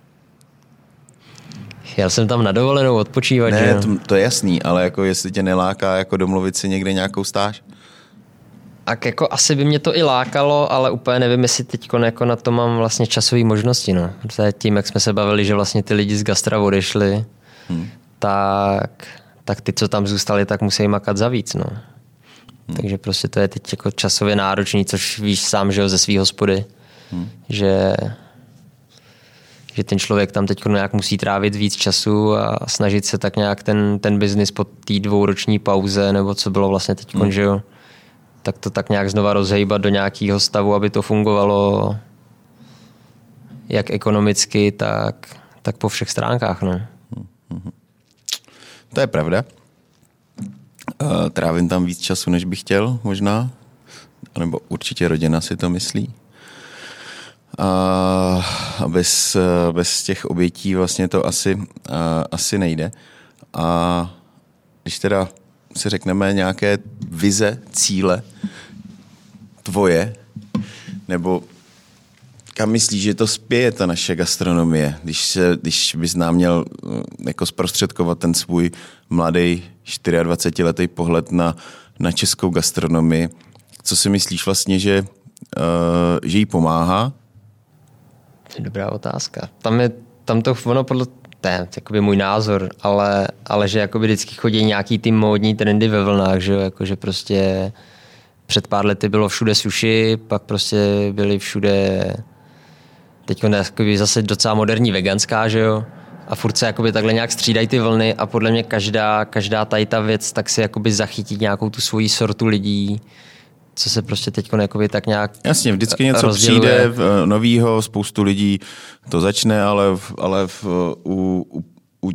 B: Já jsem tam na dovolenou odpočívat.
A: Ne, to, to je jasný, ale jako jestli tě neláká jako domluvit si někde nějakou stáž?
B: Tak jako asi by mě to i lákalo, ale úplně nevím, jestli teď jako na to mám vlastně časové možnosti. No. Protože tím, jak jsme se bavili, že vlastně ty lidi z gastra odešli, hmm. tak, tak ty, co tam zůstali, tak musí makat za víc. No. Hmm. Takže prostě to je teď jako časově náročný, což víš sám, že jo, ze svý hospody. Hmm. Že že ten člověk tam teď nějak musí trávit víc času a snažit se tak nějak ten, ten biznis po té dvouroční pauze, nebo co bylo vlastně teď, hmm. že jo, tak to tak nějak znova rozhejbat do nějakého stavu, aby to fungovalo jak ekonomicky, tak, tak po všech stránkách. No.
A: To je pravda. Uh, trávím tam víc času, než bych chtěl, možná. Nebo určitě rodina si to myslí. A bez, bez těch obětí vlastně to asi, asi nejde. A když teda si řekneme nějaké vize, cíle tvoje, nebo kam myslíš, že to spěje ta naše gastronomie, když, se, když bys nám měl jako zprostředkovat ten svůj mladý 24-letý pohled na, na českou gastronomii. Co si myslíš vlastně, že, uh, že jí pomáhá?
B: To je dobrá otázka. Tam, je, tam to ono podle to je jakoby můj názor, ale, ale že jakoby vždycky chodí nějaký ty módní trendy ve vlnách, že jo, jakože prostě před pár lety bylo všude sushi, pak prostě byly všude teď zase docela moderní veganská, že jo, a furt se jakoby takhle nějak střídají ty vlny a podle mě každá, každá tady ta věc tak si jakoby zachytí nějakou tu svoji sortu lidí, co se prostě teď tak nějak
A: Jasně, vždycky něco rozděluje. přijde v, novýho, spoustu lidí to začne, ale, v, ale v, u, u, u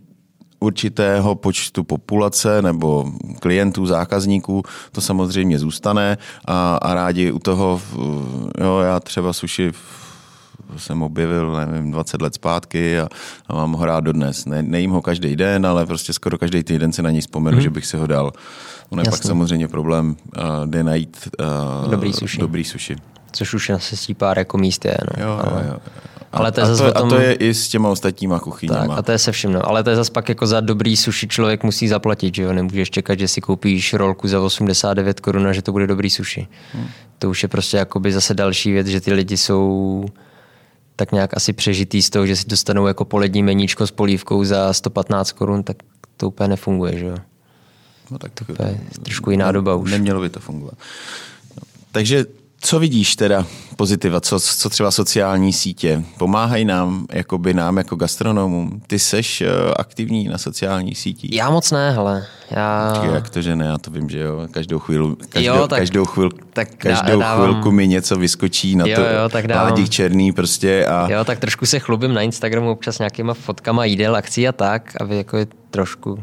A: určitého počtu populace nebo klientů, zákazníků to samozřejmě zůstane a, a rádi u toho, jo, já třeba suši jsem objevil, nevím, 20 let zpátky a, a mám ho rád dodnes. Ne, nejím ho každý den, ale prostě skoro každý týden si na něj vzpomenu, hmm. že bych si ho dal. Ono je pak samozřejmě problém, uh, kde najít uh,
B: dobrý sushi.
A: Dobrý sushi.
B: Což už asi pár jako míst je. No.
A: Jo,
B: ale...
A: jo, jo. Ale to je a, to, tom... a to je i s těma ostatníma kuchyněma.
B: Tak, a to je se vším. No. Ale to je zase pak jako za dobrý sushi člověk musí zaplatit, že jo? Nemůžeš čekat, že si koupíš rolku za 89 korun a že to bude dobrý sushi. Hmm. To už je prostě jakoby zase další věc, že ty lidi jsou tak nějak asi přežitý z toho, že si dostanou jako polední meníčko s polívkou za 115 korun, tak to úplně nefunguje, že jo?
A: No tak to,
B: to je trošku jiná doba už.
A: Nemělo by to fungovat. No. Takže co vidíš teda pozitiva, co, co třeba sociální sítě? Pomáhají nám, jakoby nám jako gastronomům? Ty seš uh, aktivní na sociálních sítích?
B: Já moc ne, hele. Já...
A: Jak to, že ne? Já to vím, že jo. Každou chvíli, každou, jo, tak, každou, chvíl, tak každou dávám... chvilku mi něco vyskočí na
B: jo,
A: to
B: jo, tak dávám...
A: černý prostě. A...
B: Jo, tak trošku se chlubím na Instagramu občas nějakýma fotkama jídel, akcí a tak, aby jako je trošku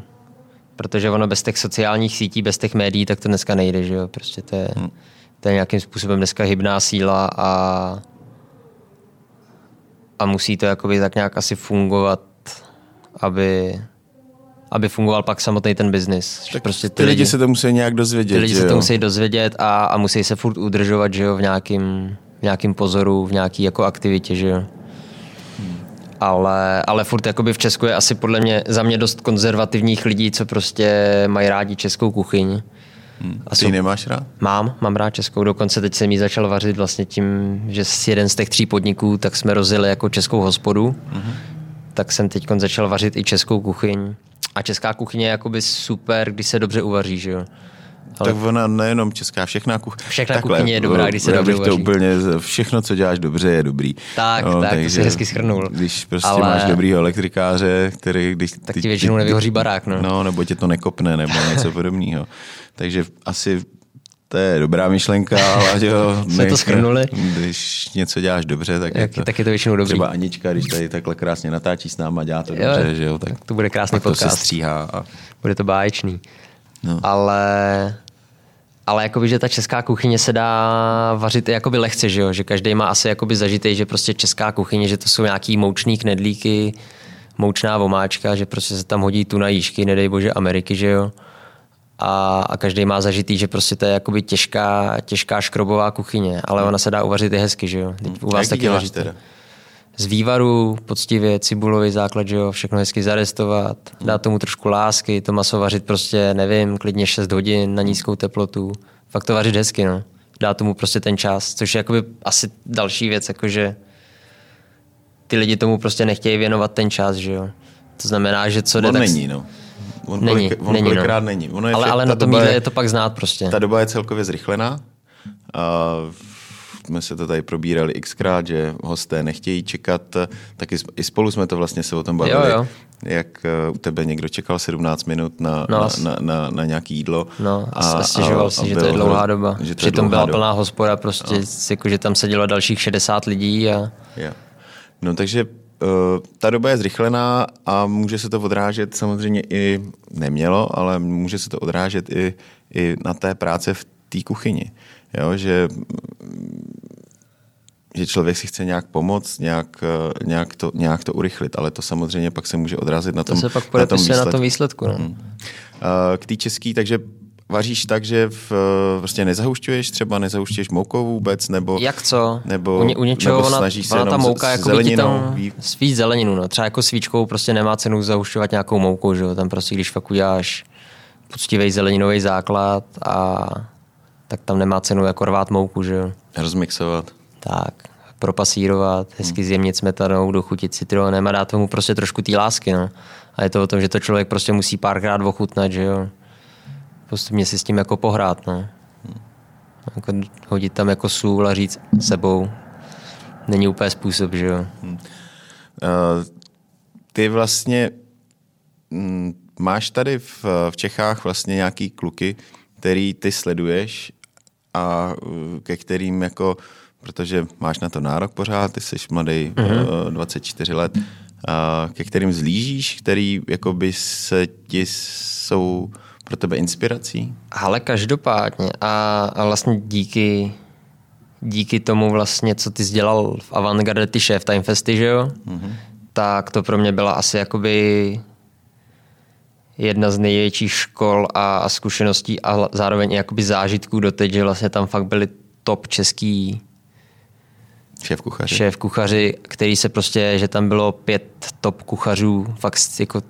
B: protože ono bez těch sociálních sítí, bez těch médií, tak to dneska nejde, že jo, prostě to je... Hmm to je nějakým způsobem dneska hybná síla a, a musí to jakoby tak nějak asi fungovat, aby, aby fungoval pak samotný ten biznis.
A: Prostě ty, ty lidi, lidi se to musí nějak dozvědět.
B: Ty lidi se to musí dozvědět a, a musí se furt udržovat že jo, v nějakým, v nějakým pozoru, v nějaký jako aktivitě. Že jo. Ale, ale furt jakoby v Česku je asi podle mě za mě dost konzervativních lidí, co prostě mají rádi českou kuchyň.
A: Hmm. A Ty jsou... nemáš rád?
B: Mám, mám rád českou. Dokonce teď jsem ji začal vařit vlastně tím, že s jeden z těch tří podniků, tak jsme rozjeli jako českou hospodu. Hmm. Tak jsem teď začal vařit i českou kuchyň. A česká kuchyně je jakoby super, když se dobře uvaří, že jo.
A: Ale... Tak ona nejenom česká, všechna kuchyně.
B: Všechna Takhle, kuchyně je dobrá, když se dobře
A: to úplně, všechno, co děláš dobře, je dobrý.
B: Tak, no, tak, takže, to si hezky schrnul.
A: Když prostě Ale... máš dobrýho elektrikáře, který... Když,
B: tak ti většinou nevyhoří barák, no.
A: No, nebo tě to nekopne, nebo něco podobného. Takže asi to je dobrá myšlenka, ale jo,
B: Jsme to schrnuli.
A: Když něco děláš dobře, tak,
B: Jak,
A: je to,
B: tak je to většinou dobrý.
A: Třeba Anička, když tady takhle krásně natáčí s náma, dělá to jo, dobře, že jo, tak, tak
B: to bude krásný podcast.
A: to se stříhá. A...
B: Bude to báječný. No. Ale ale jakoby, že ta česká kuchyně se dá vařit jakoby lehce, že jo? Že každý má asi jakoby zažitej, že prostě česká kuchyně, že to jsou nějaký moučný knedlíky, moučná vomáčka, že prostě se tam hodí tu na jížky, nedej bože Ameriky, že jo? A, a každý má zažitý, že prostě to je jakoby těžká, těžká škrobová kuchyně, ale ona se dá uvařit i hezky, že jo? Teď
A: u vás taky děláš teda?
B: Z vývaru, poctivě, cibulový základ, že jo, všechno hezky zarestovat, dát tomu trošku lásky, to maso vařit prostě, nevím, klidně 6 hodin na nízkou teplotu. Fakt to vařit hezky, no. Dát tomu prostě ten čas, což je jakoby asi další věc, jakože ty lidi tomu prostě nechtějí věnovat ten čas, že jo. To znamená, že co jde,
A: on tak... není, no. On, není, kolik, on není, kolikrát no. není.
B: Ono je ale, ale na tom je, je to pak znát prostě.
A: Ta doba je celkově zrychlená. Uh, jsme se to tady probírali xkrát, že hosté nechtějí čekat, tak i spolu jsme to vlastně se o tom bavili. Jo, jo. Jak eh, u tebe někdo čekal 17 minut na, no, na, na, na, na nějaký jídlo.
B: No, a, a stěžoval a, si, a že to je dlouhá doba. Že to Přitom byla doba. plná hospoda, prostě, no. jako, že tam sedělo dalších 60 lidí. A...
A: Jo. No takže uh, ta doba je zrychlená a může se to odrážet samozřejmě i, nemělo, ale může se to odrážet i, i na té práce v té kuchyni. Jo, že že člověk si chce nějak pomoct, nějak, eh, nějak, to, nějak to urychlit, ale to samozřejmě pak se může odrazit na tom
B: To se pak na tom výsledku. Na tom výsledku no.
A: hmm. K té český, takže vaříš tak, že v, prostě nezahušťuješ třeba, nezahušťuješ moukou vůbec, nebo...
B: Jak co?
A: Nebo,
B: u, ně, u něčeho nebo ona, se ona ta mouka jako ti tam spíš zeleninu, no. Třeba jako svíčkou prostě nemá cenu zahušťovat nějakou moukou, že jo? Tam prostě, když fakt uděláš poctivý zeleninový základ a tak tam nemá cenu jako rvát mouku, že jo.
A: Rozmixovat.
B: Tak, propasírovat, hezky zjemnit smetanou, dochutit citronem a dát tomu prostě trošku té lásky, no. A je to o tom, že to člověk prostě musí párkrát ochutnat, že jo. Postupně si s tím jako pohrát, no. Jako hodit tam jako sůl a říct sebou. Není úplně způsob, že jo.
A: Uh, ty vlastně mm, máš tady v, v Čechách vlastně nějaký kluky, který ty sleduješ a uh, ke kterým jako, protože máš na to nárok pořád, ty jsi mladý, mm-hmm. uh, 24 let, uh, ke kterým zlížíš, který jako by se ti jsou pro tebe inspirací?
B: Ale každopádně a, a vlastně díky díky tomu vlastně, co ty jsi dělal v Avantgarde, ty šéf Time Festy, že jo? Mm-hmm. Tak to pro mě byla asi jakoby jedna z největších škol a, a zkušeností a zároveň i jakoby zážitků doteď, že vlastně tam fakt byli top český
A: šéf kuchaři.
B: šéf kuchaři, který se prostě, že tam bylo pět top kuchařů, fakt jako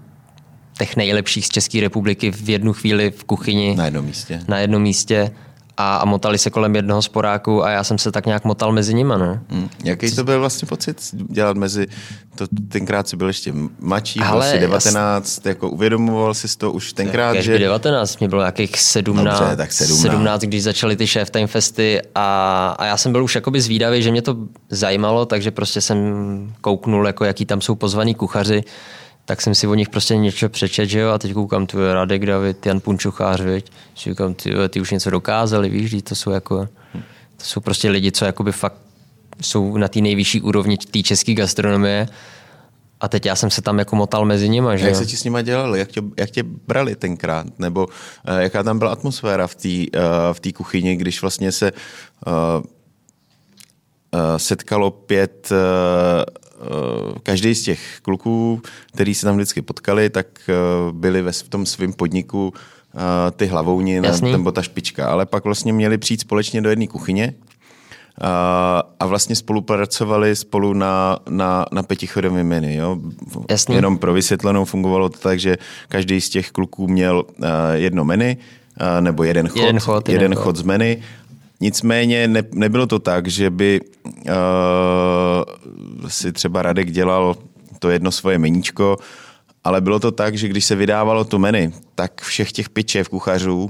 B: těch nejlepších z České republiky v jednu chvíli v kuchyni.
A: Na jednom místě.
B: Na jednom místě a, a motali se kolem jednoho sporáku a já jsem se tak nějak motal mezi nima. No.
A: Hmm. Jaký to byl vlastně pocit dělat mezi, to, tenkrát si byl ještě mladší, byl si 19, jas... jako uvědomoval si to už tenkrát,
B: Jak
A: že...
B: 19, mě bylo nějakých 17, Dobře, tak 17. 17, když začaly ty Chef Time Festy a, a já jsem byl už jakoby zvídavý, že mě to zajímalo, takže prostě jsem kouknul, jako jaký tam jsou pozvaní kuchaři tak jsem si o nich prostě něco přečet, že jo, a teď koukám, tu Radek David, Jan Punčuchář, viď? Si říkám, ty, ty už něco dokázali, víš, to jsou jako, to jsou prostě lidi, co jakoby fakt jsou na té nejvyšší úrovni té české gastronomie a teď já jsem se tam jako motal mezi nimi. Že?
A: Jak se ti s nima dělali? Jak tě, jak tě brali tenkrát? Nebo uh, jaká tam byla atmosféra v té uh, v kuchyni, když vlastně se uh, uh, setkalo pět uh, Eh, každý z těch kluků, který se tam vždycky potkali, tak eh, byli ve v tom svém podniku eh, ty hlavouni nebo ta špička, ale pak vlastně měli přijít společně do jedné kuchyně a vlastně spolupracovali spolu na, na, na pětichodovém menu. Jo?
B: Jasný.
A: Jenom pro vysvětlenou fungovalo to tak, že každý z těch kluků měl jedno menu, nebo jeden chod,
B: jeden chod,
A: jeden chod z menu Nicméně ne, nebylo to tak, že by uh, si třeba Radek dělal to jedno svoje meníčko, ale bylo to tak, že když se vydávalo to menu, tak všech těch v kuchařů uh,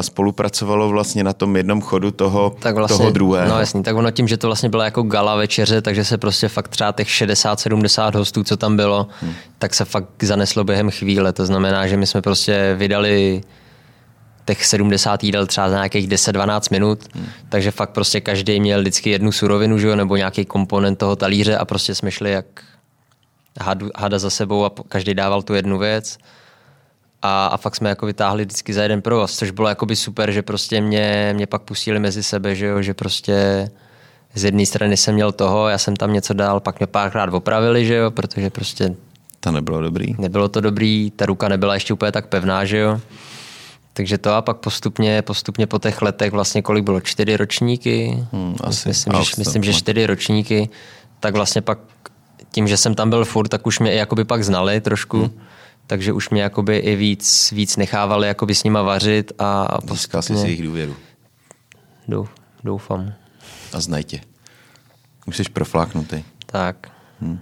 A: spolupracovalo vlastně na tom jednom chodu toho,
B: tak vlastně,
A: toho druhého.
B: No jasný, tak ono tím, že to vlastně byla jako gala večeře, takže se prostě fakt třeba těch 60-70 hostů, co tam bylo, hmm. tak se fakt zaneslo během chvíle. To znamená, že my jsme prostě vydali těch 70 jídel třeba za nějakých 10-12 minut, hmm. takže fakt prostě každý měl vždycky jednu surovinu, že jo, nebo nějaký komponent toho talíře a prostě jsme šli jak hadu, hada za sebou a každý dával tu jednu věc a, a fakt jsme jako vytáhli vždycky za jeden provoz, což bylo jakoby super, že prostě mě, mě pak pustili mezi sebe, že jo, že prostě z jedné strany jsem měl toho, já jsem tam něco dal, pak mě párkrát opravili, že jo, protože prostě
A: to nebylo dobrý.
B: Nebylo to dobrý, ta ruka nebyla ještě úplně tak pevná, že jo. Takže to a pak postupně, postupně po těch letech vlastně kolik bylo? Čtyři ročníky?
A: Hmm, asi.
B: Myslím, že, myslím, že čtyři ročníky. Tak vlastně pak tím, že jsem tam byl furt, tak už mě i jakoby pak znali trošku. Hmm. Takže už mě jakoby i víc, víc nechávali jakoby s nima vařit a,
A: postupně... si si jejich důvěru.
B: Doufám.
A: A znaj tě. Už jsi profláknutý.
B: Tak.
A: Hmm.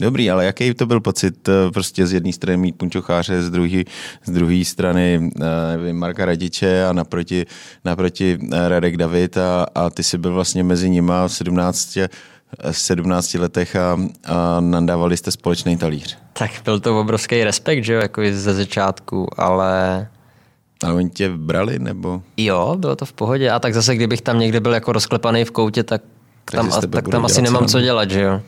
A: Dobrý, ale jaký to byl pocit eh, prostě z jedné strany mít punčocháře, z druhé z druhé strany eh, nevím, Marka Radiče a naproti, naproti eh, Radek David a, a ty jsi byl vlastně mezi nima v 17, 17 letech a, a nandávali jste společný talíř.
B: Tak byl to obrovský respekt, že jo, jako ze začátku, ale
A: ale oni tě brali, nebo?
B: Jo, bylo to v pohodě. A tak zase, kdybych tam někde byl jako rozklepaný v koutě, tak tam, tak tam asi nemám co dělat, že jo.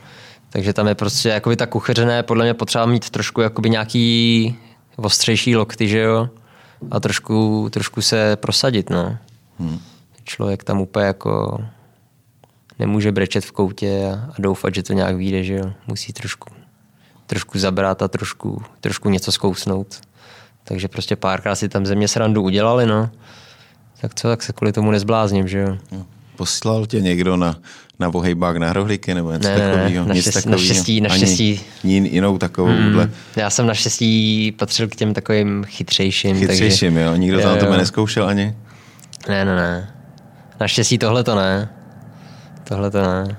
B: Takže tam je prostě jakoby ta kuchařené podle mě potřeba mít trošku jakoby nějaký ostřejší lokty, že jo? A trošku, trošku se prosadit, no. Hmm. Člověk tam úplně jako nemůže brečet v koutě a, a doufat, že to nějak vyjde, že jo? Musí trošku, trošku zabrat a trošku, trošku něco zkousnout. Takže prostě párkrát si tam země srandu udělali, no. Tak co, tak se kvůli tomu nezblázním, že jo? Hmm.
A: Poslal tě někdo na, na vohejbák na rohlíky nebo něco
B: Ne, ne, ne,
A: takového? Nic takového?
B: naštěstí-
A: Ani
B: naštěstí.
A: jin, jinou takovou mm.
B: Já jsem naštěstí patřil k těm takovým chytřejším.
A: chytřejším, jo? Nikdo tam
B: Jo,
A: to
B: jo.
A: neskoušel ani?
B: Ne, ne, ne. Naštěstí tohle to ne. Tohle to ne.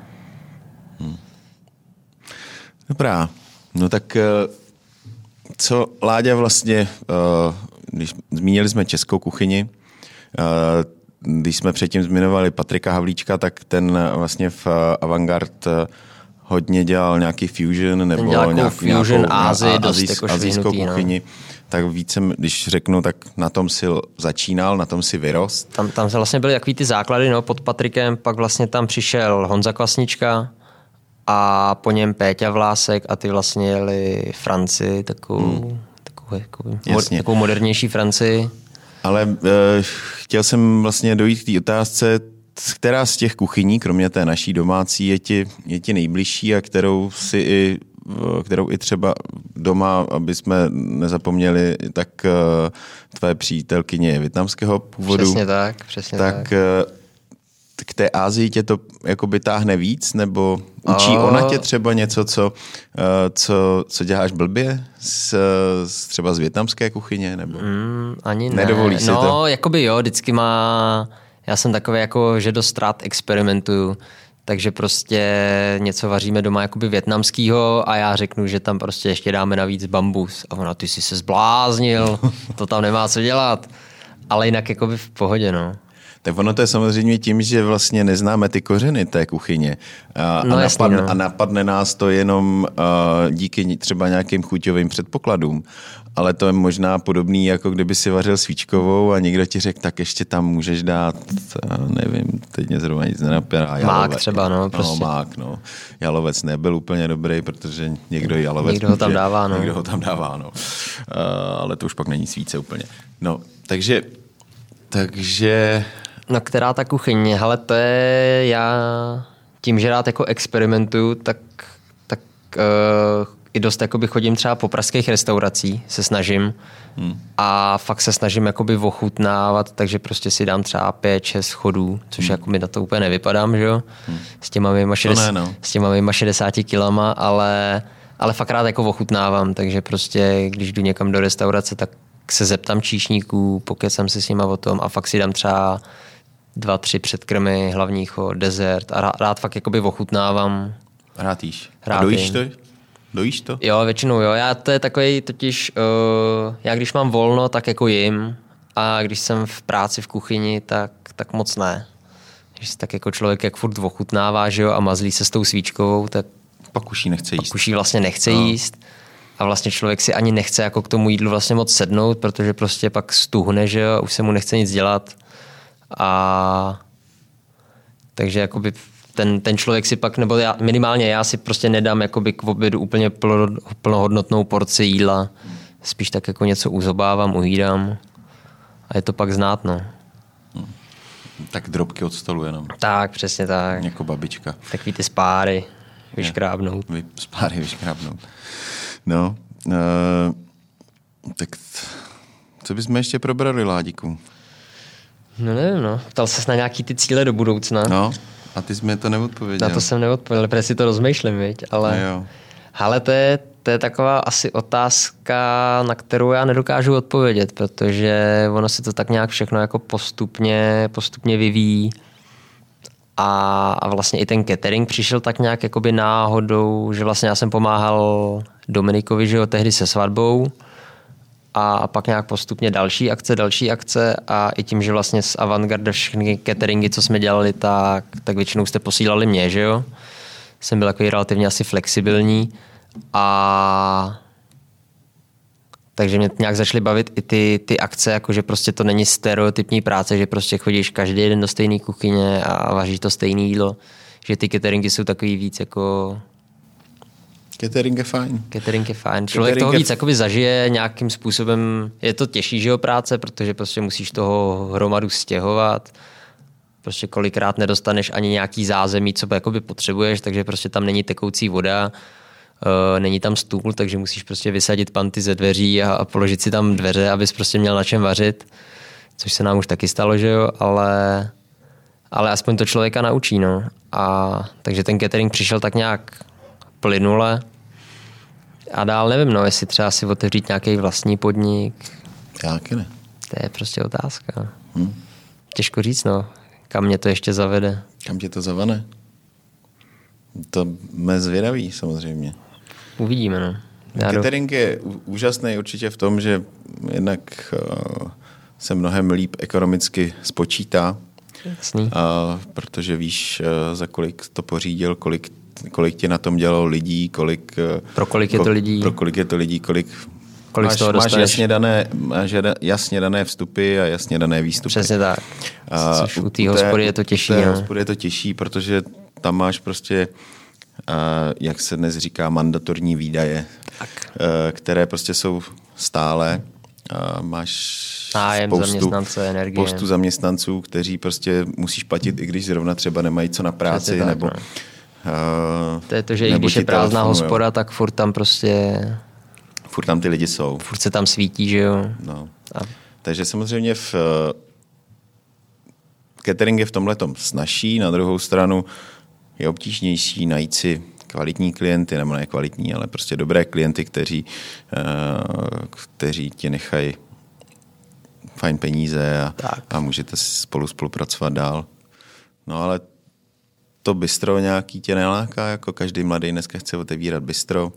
A: Dobrá, no tak eh, co Láďa vlastně, eh, když zmínili jsme českou kuchyni, eh, když jsme předtím zmiňovali Patrika Havlíčka, tak ten vlastně v eh, Avantgard eh, hodně dělal nějaký fusion nebo
B: dělal
A: nějak,
B: takovou fusion
A: a-
B: dost
A: azijs-
B: jako
A: azijskou
B: no.
A: kuchyni. Tak více, když řeknu, tak na tom si začínal, na tom si vyrost.
B: Tam, tam vlastně byly takový ty základy, no, pod Patrikem, pak vlastně tam přišel Honza Kvasnička a po něm Péťa Vlásek a ty vlastně jeli Francii, takovou, hmm. takovou, takovou, takovou modernější Francii.
A: Ale uh, chtěl jsem vlastně dojít k té otázce, která z těch kuchyní, kromě té naší domácí, je ti, je ti nejbližší a kterou si i eh, kterou i třeba doma, aby jsme nezapomněli, tak uh, tvé přítelkyně je větnamského původu.
B: Přesně tak, přesně tak.
A: tak eh, k té Ázii tě to jakoby táhne víc, nebo učí
B: A-
A: ona tě třeba něco, co, eh, co, co děláš blbě z, z, třeba z větnamské kuchyně? Nebo...
B: Mm, ani ne.
A: Nedovolí si
B: no,
A: to?
B: jakoby jo, vždycky má... Já jsem takový jako, že dost rád experimentuju, takže prostě něco vaříme doma jakoby větnamskýho a já řeknu, že tam prostě ještě dáme navíc bambus. A ona, ty jsi se zbláznil, to tam nemá co dělat. Ale jinak jakoby v pohodě, no.
A: Tak ono to je samozřejmě tím, že vlastně neznáme ty kořeny té kuchyně. A,
B: No
A: a,
B: jasný,
A: napadne,
B: no.
A: a napadne nás to jenom uh, díky třeba nějakým chuťovým předpokladům. Ale to je možná podobný, jako kdyby si vařil svíčkovou a někdo ti řekl, tak ještě tam můžeš dát, nevím, teď mě zrovna nic nenapadá. Jalovec.
B: třeba, no, prostě.
A: No, mák, no. Jalovec nebyl úplně dobrý, protože někdo jalovec
B: Někdo ho tam dává, no.
A: Někdo ho tam dává, no. Uh, ale to už pak není svíce úplně. No, takže, takže
B: No která ta kuchyně? Hele, to je já tím, že rád jako experimentuju, tak, tak uh, i dost jakoby chodím třeba po pražských restauracích, se snažím hmm. a fakt se snažím jakoby ochutnávat, takže prostě si dám třeba pět, šest chodů, což hmm. jako mi na to úplně nevypadám, že jo, hmm. s těma mýma, šedes,
A: ne, no.
B: s těma mýma 60 kilama, ale, ale fakt rád jako ochutnávám, takže prostě když jdu někam do restaurace, tak se zeptám číšníků, pokecám si s nima o tom a fakt si dám třeba dva, tři předkrmy hlavního, dezert a rád, rád fakt jakoby ochutnávám.
A: rád jíš.
B: Rád
A: a dojíš to? Dojíš to?
B: Jo, většinou jo. Já to je takový totiž, uh, já když mám volno, tak jako jim a když jsem v práci v kuchyni, tak, tak moc ne. Když tak jako člověk jak furt ochutnává, že jo, a mazlí se s tou svíčkovou, tak
A: Pak už nechce jíst.
B: pak už vlastně nechce no. jíst. A vlastně člověk si ani nechce jako k tomu jídlu vlastně moc sednout, protože prostě pak stuhne, že jo, a už se mu nechce nic dělat. A takže jakoby ten, ten člověk si pak, nebo já, minimálně já si prostě nedám jakoby k obědu úplně plno, plnohodnotnou porci jídla. Spíš tak jako něco uzobávám, ujídám. A je to pak znát, no.
A: Tak drobky od stolu jenom.
B: Tak, přesně tak.
A: Jako babička.
B: Takový ty spáry, vyškrábnout.
A: Vy z páry vyškrábnout. No, uh, tak co bychom ještě probrali, Ládíku?
B: No nevím, no. Ptal ses na nějaký ty cíle do budoucna.
A: No, a ty jsi mi to neodpověděl.
B: Na to jsem neodpověděl, protože si to rozmýšlím, viď? ale...
A: No jo.
B: Ale to je, to je taková asi otázka, na kterou já nedokážu odpovědět, protože ono se to tak nějak všechno jako postupně, postupně vyvíjí. A, a vlastně i ten catering přišel tak nějak jakoby náhodou, že vlastně já jsem pomáhal Dominikovi, že jo, tehdy se svatbou a pak nějak postupně další akce, další akce a i tím, že vlastně z Avantgarde všechny cateringy, co jsme dělali, tak, tak většinou jste posílali mě, že jo. Jsem byl takový relativně asi flexibilní a takže mě nějak začaly bavit i ty, ty akce, jako že prostě to není stereotypní práce, že prostě chodíš každý den do stejné kuchyně a vaříš to stejné jídlo. Že ty cateringy jsou takový víc jako
A: Catering je fajn.
B: Catering je fajn. Člověk
A: Catering
B: toho
A: je-
B: víc jakoby zažije nějakým způsobem. Je to těžší, že jo, práce, protože prostě musíš toho hromadu stěhovat. Prostě kolikrát nedostaneš ani nějaký zázemí, co jakoby potřebuješ, takže prostě tam není tekoucí voda, uh, není tam stůl, takže musíš prostě vysadit panty ze dveří a, a položit si tam dveře, abys prostě měl na čem vařit, což se nám už taky stalo, že jo, ale ale aspoň to člověka naučí, no. A takže ten catering přišel tak nějak plynule a dál nevím, no, jestli třeba si otevřít nějaký vlastní podnik.
A: Jak ne?
B: To je prostě otázka. Hmm. Těžko říct, no, kam mě to ještě zavede.
A: Kam tě to zavane? To jsme zvědaví samozřejmě.
B: Uvidíme, no.
A: Já Catering je úžasný určitě v tom, že jednak uh, se mnohem líp ekonomicky spočítá,
B: Jasný. Uh,
A: protože víš, uh, za kolik to pořídil, kolik, kolik tě na tom dělalo lidí, kolik...
B: Uh, pro kolik je to lidí.
A: Pro kolik je to lidí, kolik
B: Kolik máš, máš
A: jasně dané, máš jasně dané vstupy a jasně dané výstupy.
B: Přesně tak. A Což u té hospody je to těžší. U
A: té no. hospody je to těžší, protože tam máš prostě, uh, jak se dnes říká, mandatorní výdaje, tak. Uh, které prostě jsou stále. Uh, máš
B: Nájem, spoustu, zaměstnance, energie.
A: spoustu zaměstnanců, kteří prostě musíš platit, i když zrovna třeba nemají co na práci, tak, nebo... No.
B: Uh, to je to, že i když je prázdná hospoda, tak furt tam prostě
A: furt tam ty lidi jsou.
B: Furt se tam svítí, že jo.
A: No. A... Takže samozřejmě v uh, catering je v tomhle snažší, na druhou stranu je obtížnější najít si kvalitní klienty, nebo ne kvalitní, ale prostě dobré klienty, kteří, uh, kteří ti nechají fajn peníze a, a můžete spolu spolupracovat dál. No ale to bistro nějaký tě neláká, jako každý mladý dneska chce otevírat bistro.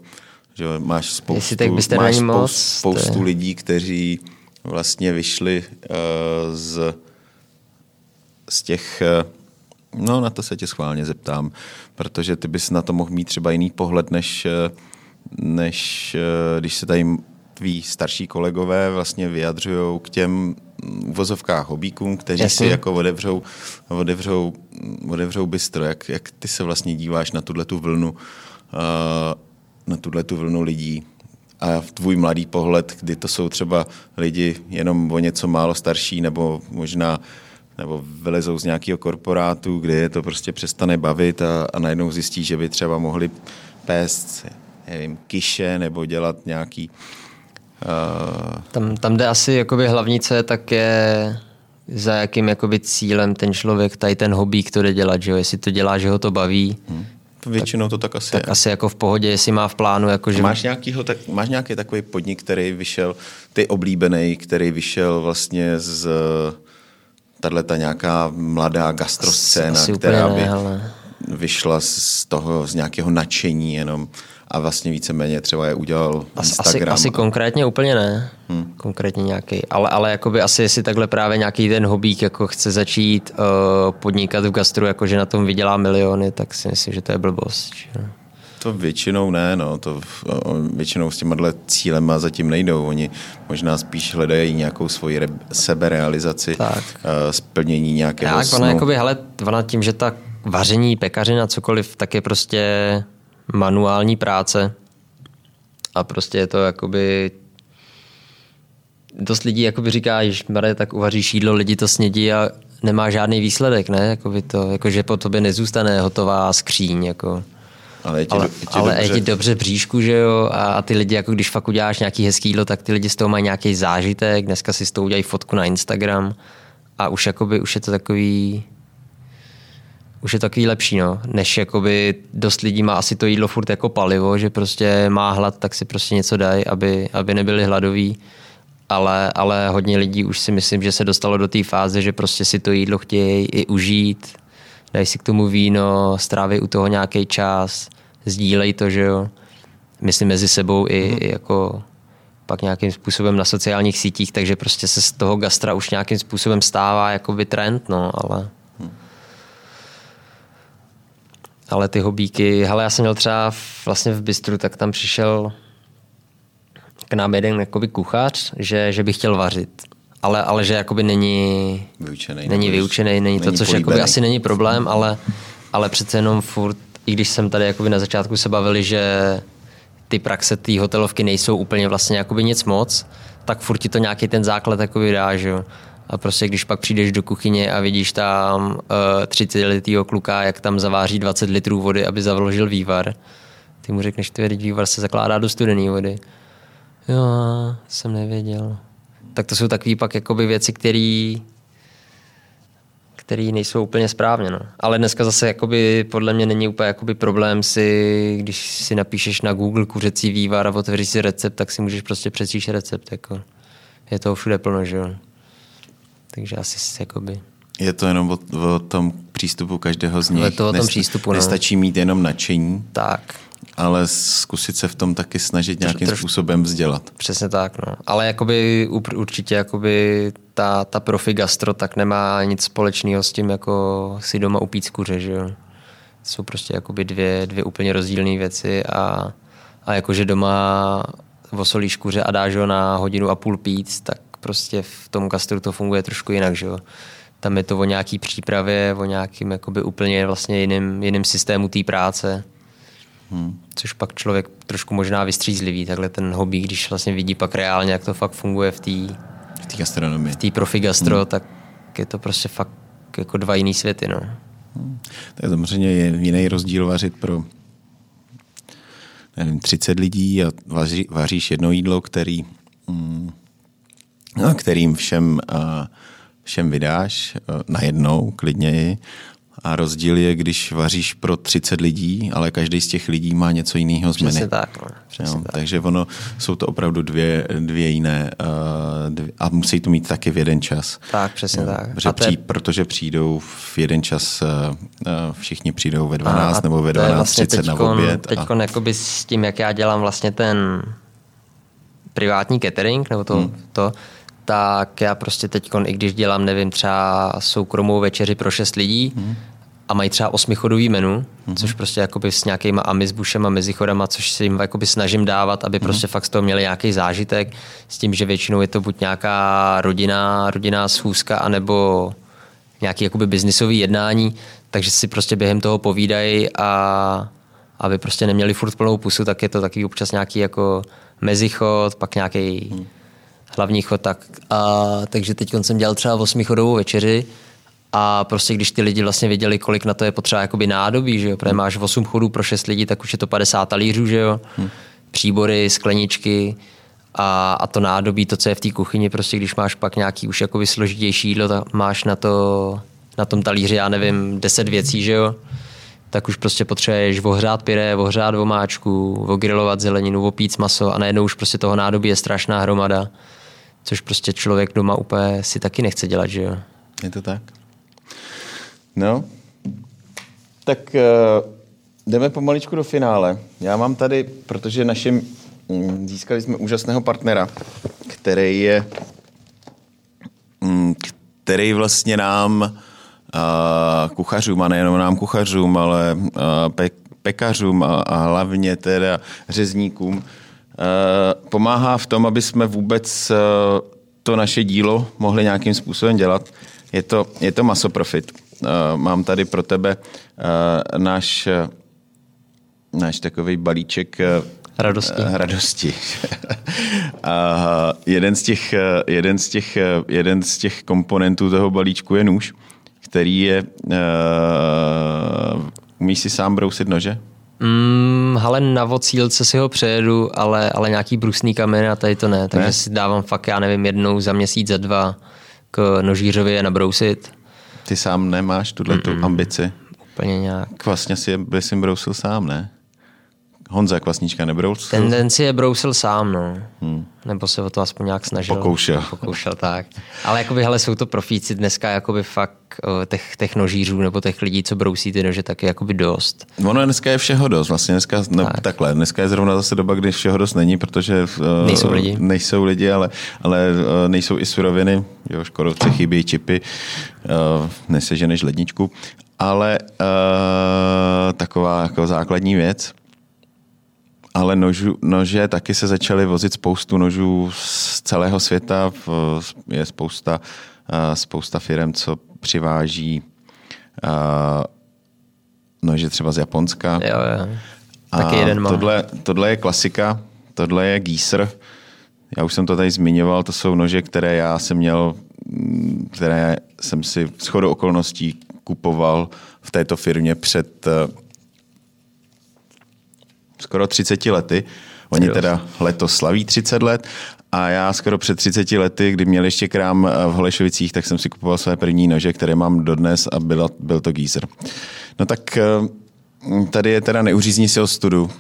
A: Že máš spoustu, tak byste máš spoustu, moc, spoustu je... lidí, kteří vlastně vyšli uh, z, z těch uh, No, na to se tě schválně zeptám, protože ty bys na to mohl mít třeba jiný pohled, než, eh, než když se tady tví starší kolegové vlastně vyjadřují k těm uvozovkách hobíkům, kteří Jasně. si jako odevřou, odevřou, odevřou bystro. Jak, jak ty se vlastně díváš na tuhle tu vlnu uh, na tuhle tu vlnu lidí a v tvůj mladý pohled, kdy to jsou třeba lidi jenom o něco málo starší nebo možná nebo vylezou z nějakého korporátu, kde je to prostě přestane bavit a, a najednou zjistí, že by třeba mohli pést nevím, kyše nebo dělat nějaký...
B: Uh... Tam, tam jde asi jakoby hlavní, co je, tak je za jakým jakoby cílem ten člověk tady ten hobík to jde dělat, že jo? jestli to dělá, že ho to baví, hmm.
A: Většinou to tak asi
B: tak
A: je.
B: asi jako v pohodě, jestli má v plánu. Jako, že...
A: máš, nějakýho, tak, máš nějaký takový podnik, který vyšel, ty oblíbený, který vyšel vlastně z tahle ta nějaká mladá gastroscéna, asi, asi která by ne, ale... vyšla z toho, z nějakého nadšení jenom a vlastně víceméně třeba je udělal
B: asi, Instagram. Asi, asi konkrétně úplně ne. Hmm. Konkrétně nějaký. Ale, ale jakoby asi jestli takhle právě nějaký ten hobík jako chce začít uh, podnikat v gastru, jakože na tom vydělá miliony, tak si myslím, že to je blbost. Že?
A: To většinou ne, no. To většinou s těma cílema zatím nejdou. Oni možná spíš hledají nějakou svoji re- seberealizaci, tak. Uh, splnění nějakého
B: tak, snu. Ona, jakoby, hele, ona tím, že ta vaření, pekařina, cokoliv, tak je prostě manuální práce a prostě je to jakoby dost lidí jakoby říká, že Mare, tak uvaříš jídlo, lidi to snědí a nemá žádný výsledek, ne? Jakoby to, jakože po tobě nezůstane hotová skříň, jako.
A: Ale je ti,
B: ale,
A: je ti
B: ale
A: dobře.
B: je ti dobře bříšku, že jo? A, a ty lidi, jako když fakt uděláš nějaký hezký jídlo, tak ty lidi z toho mají nějaký zážitek. Dneska si z toho udělají fotku na Instagram a už, jakoby, už je to takový už je takový lepší, no, než jakoby dost lidí má asi to jídlo furt jako palivo, že prostě má hlad, tak si prostě něco dají, aby, aby nebyli hladoví. Ale, ale hodně lidí už si myslím, že se dostalo do té fáze, že prostě si to jídlo chtějí i užít, dají si k tomu víno, stráví u toho nějaký čas, sdílej to, že jo. Myslím mezi sebou i, mm. i jako pak nějakým způsobem na sociálních sítích, takže prostě se z toho gastra už nějakým způsobem stává jakoby trend, no, ale ale ty hobíky, hele, já jsem měl třeba v, vlastně v Bistru, tak tam přišel k nám jeden jakoby kuchař, že, že by chtěl vařit. Ale, ale že jakoby není
A: vyučený,
B: není, vyučený, není, není to, což jakoby asi není problém, ale, ale přece jenom furt, i když jsem tady jakoby na začátku se bavili, že ty praxe té hotelovky nejsou úplně vlastně jakoby nic moc, tak furt ti to nějaký ten základ jakoby dá, že jo. A prostě když pak přijdeš do kuchyně a vidíš tam uh, eh, 30 letého kluka, jak tam zaváří 20 litrů vody, aby zavložil vývar, ty mu řekneš, že vývar se zakládá do studené vody. Jo, jsem nevěděl. Tak to jsou takové pak jakoby věci, které který nejsou úplně správně. No. Ale dneska zase jakoby, podle mě není úplně jakoby problém si, když si napíšeš na Google kuřecí vývar a otevříš si recept, tak si můžeš prostě přečíst recept. Jako. Je toho všude plno, že jo. Takže asi jakoby...
A: Je to jenom o, o tom přístupu každého z nich.
B: Je to o tom přístupu, no.
A: Nestačí mít jenom nadšení.
B: Tak
A: ale zkusit se v tom taky snažit nějakým Troš, způsobem vzdělat.
B: Přesně tak, no. Ale jakoby určitě jakoby ta, ta profi gastro tak nemá nic společného s tím, jako si doma upít kuře, že jo. Jsou prostě jakoby dvě, dvě úplně rozdílné věci a, a jakože doma osolíš kuře a dáš ho na hodinu a půl pít, tak prostě v tom gastru to funguje trošku jinak, že jo. Tam je to o nějaký přípravě, o nějakým jakoby úplně vlastně jiným, jiným systému té práce Hmm. Což pak člověk trošku možná vystřízlivý, takhle ten hobby, když vlastně vidí pak reálně, jak to fakt funguje v té
A: v té gastronomii.
B: V té profi gastro, hmm. tak je to prostě fakt jako dva jiný světy. No.
A: Hmm. Tak samozřejmě je jiný rozdíl vařit pro nevím, 30 lidí a vaří, vaříš jedno jídlo, který, mm, no, kterým všem, všem vydáš najednou, klidněji a rozdíl je, když vaříš pro 30 lidí, ale každý z těch lidí má něco jiného z menu.
B: Přesně tak. No. Přesně
A: jo, tak. Takže ono, jsou to opravdu dvě, dvě jiné uh, dvě, a musí to mít taky v jeden čas.
B: Tak, přesně jo, tak.
A: Protože, při, protože přijdou v jeden čas, uh, všichni přijdou ve 12 a nebo ve 12.30 vlastně na oběd.
B: Teď a... jakoby s tím, jak já dělám vlastně ten privátní catering, nebo to, hmm. to tak já prostě teď, i když dělám, nevím, třeba soukromou večeři pro šest lidí, hmm a mají třeba osmichodový menu, mm-hmm. což prostě jakoby s nějakýma amizbušema, mezichodama, což si jim jakoby snažím dávat, aby mm-hmm. prostě fakt z toho měli nějaký zážitek, s tím, že většinou je to buď nějaká rodina, rodinná schůzka, anebo nějaký jakoby biznisový jednání, takže si prostě během toho povídají a aby prostě neměli furt plnou pusu, tak je to taky občas nějaký jako mezichod, pak nějaký mm. Hlavní chod. Tak, a, takže teď jsem dělal třeba osmichodovou večeři, a prostě když ty lidi vlastně věděli, kolik na to je potřeba jakoby nádobí, že jo, protože máš 8 chodů pro 6 lidí, tak už je to 50 talířů, že jo, hmm. příbory, skleničky a, a to nádobí, to, co je v té kuchyni, prostě když máš pak nějaký už jakoby složitější jídlo, tak máš na to, na tom talíři, já nevím, 10 věcí, že jo, tak už prostě potřebuješ ohřát pyré, ohřát vomáčku, ogrilovat zeleninu, opít maso a najednou už prostě toho nádobí je strašná hromada, což prostě člověk doma úplně si taky nechce dělat, že jo.
A: Je to tak? No, tak uh, jdeme pomaličku do finále. Já mám tady, protože našim, um, získali jsme úžasného partnera, který je, um, který vlastně nám uh, kuchařům, a nejenom nám kuchařům, ale uh, pe- pekařům a, a hlavně teda řezníkům pomáhá v tom, aby jsme vůbec uh, to naše dílo mohli nějakým způsobem dělat. Je to, je to masoprofit. Eh, mám tady pro tebe eh, náš, eh, náš takový balíček
B: radosti.
A: radosti. A jeden, z těch, jeden, z těch, jeden z těch komponentů toho balíčku je nůž, který je... Uh, umíš si sám brousit nože?
B: Mm, ale na vocílce si ho přejedu, ale, ale nějaký brusný kamen a tady to ne. Takže ne? si dávám fakt, já nevím, jednou za měsíc, za dva k nožířově nabrousit.
A: Ty sám nemáš tuhle tu ambici?
B: Úplně nějak.
A: Vlastně si je bys brousil sám, ne? Honza Kvasnička nebrousil?
B: Tendenci je brousil sám, no. Hmm. Nebo se o to aspoň nějak snažil.
A: Pokoušel.
B: Pokoušel, tak. Ale jakoby, hele, jsou to profíci dneska jakoby fakt těch, těch nožířů nebo těch lidí, co brousí ty nože, tak je jakoby dost.
A: Ono dneska je všeho dost. Vlastně dneska, no, tak. takhle, dneska je zrovna zase doba, kdy všeho dost není, protože
B: uh, nejsou lidi,
A: nejsou lidi ale, ale uh, nejsou i suroviny. Jo, škodovce chybí čipy, uh, neseženeš ledničku. Ale uh, taková jako základní věc, ale nožu, nože taky se začaly vozit spoustu nožů z celého světa. Je spousta, spousta firm, co přiváží nože třeba z Japonska.
B: Jo, jo. Taky jeden má.
A: Tohle, tohle je klasika, tohle je Gieser. Já už jsem to tady zmiňoval, to jsou nože, které já jsem měl, které jsem si s chodou okolností kupoval v této firmě před skoro 30 lety. Oni teda letos slaví 30 let a já skoro před 30 lety, kdy měl ještě krám eh, v Holešovicích, tak jsem si kupoval své první nože, které mám dodnes a byl, byl to Geezer. No tak eh, tady je teda neuřízní si ostudu.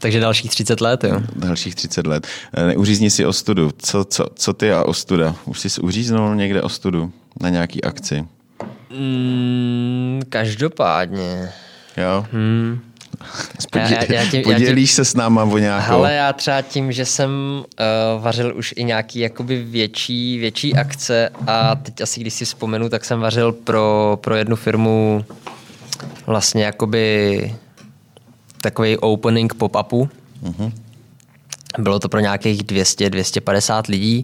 B: Takže dalších 30 let, jo?
A: Dalších 30 let. Eh, neuřízni si ostudu. Co, co, co ty a ostuda? Už jsi uříznul někde ostudu na nějaký akci?
B: Mm, každopádně.
A: Jo?
B: Hmm.
A: Podě- já, já, já tím, podělíš já tím, se s náma o nějakou?
B: Ale já třeba tím, že jsem uh, vařil už i nějaký jakoby větší, větší akce a teď asi když si vzpomenu, tak jsem vařil pro, pro jednu firmu vlastně jakoby takový opening pop-upu. Uh-huh. Bylo to pro nějakých 200-250 lidí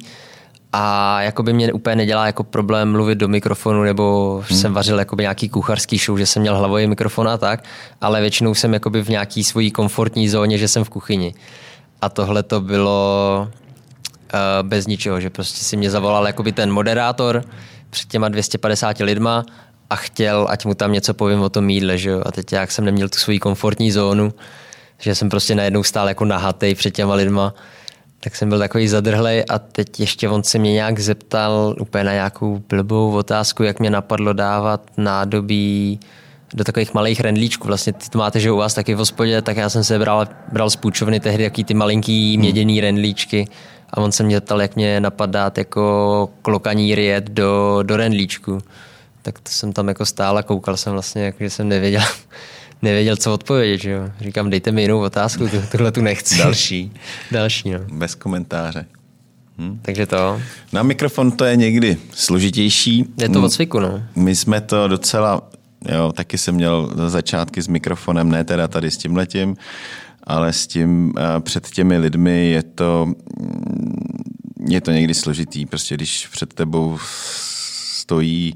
B: a jakoby mě úplně nedělá jako problém mluvit do mikrofonu, nebo hmm. jsem vařil jakoby nějaký kucharský show, že jsem měl hlavový mikrofon a tak, ale většinou jsem jakoby v nějaký svojí komfortní zóně, že jsem v kuchyni. A tohle to bylo uh, bez ničeho, že prostě si mě zavolal jakoby ten moderátor před těma 250 lidma a chtěl, ať mu tam něco povím o tom jídle, že jo? A teď jak jsem neměl tu svoji komfortní zónu, že jsem prostě najednou stál jako nahatej před těma lidma, tak jsem byl takový zadrhlej a teď ještě on se mě nějak zeptal úplně na nějakou blbou otázku, jak mě napadlo dávat nádobí do takových malých rendlíčků. Vlastně ty to máte, že u vás taky v hospodě, tak já jsem se bral, bral z půjčovny tehdy jaký ty malinký hmm. měděný rendlíčky a on se mě ptal, jak mě napadá jako klokaní riet do, do rendlíčku. Tak to jsem tam jako stál a koukal jsem vlastně, jako, že jsem nevěděl, nevěděl, co odpovědět. Že jo? Říkám, dejte mi jinou otázku, tuhle tu nechci.
A: Další.
B: Další, no.
A: Bez komentáře.
B: Hm? Takže to.
A: Na mikrofon to je někdy složitější.
B: Je to od cviku, no.
A: My jsme to docela, jo, taky jsem měl začátky s mikrofonem, ne teda tady s tím letím, ale s tím před těmi lidmi je to, je to někdy složitý. Prostě když před tebou stojí,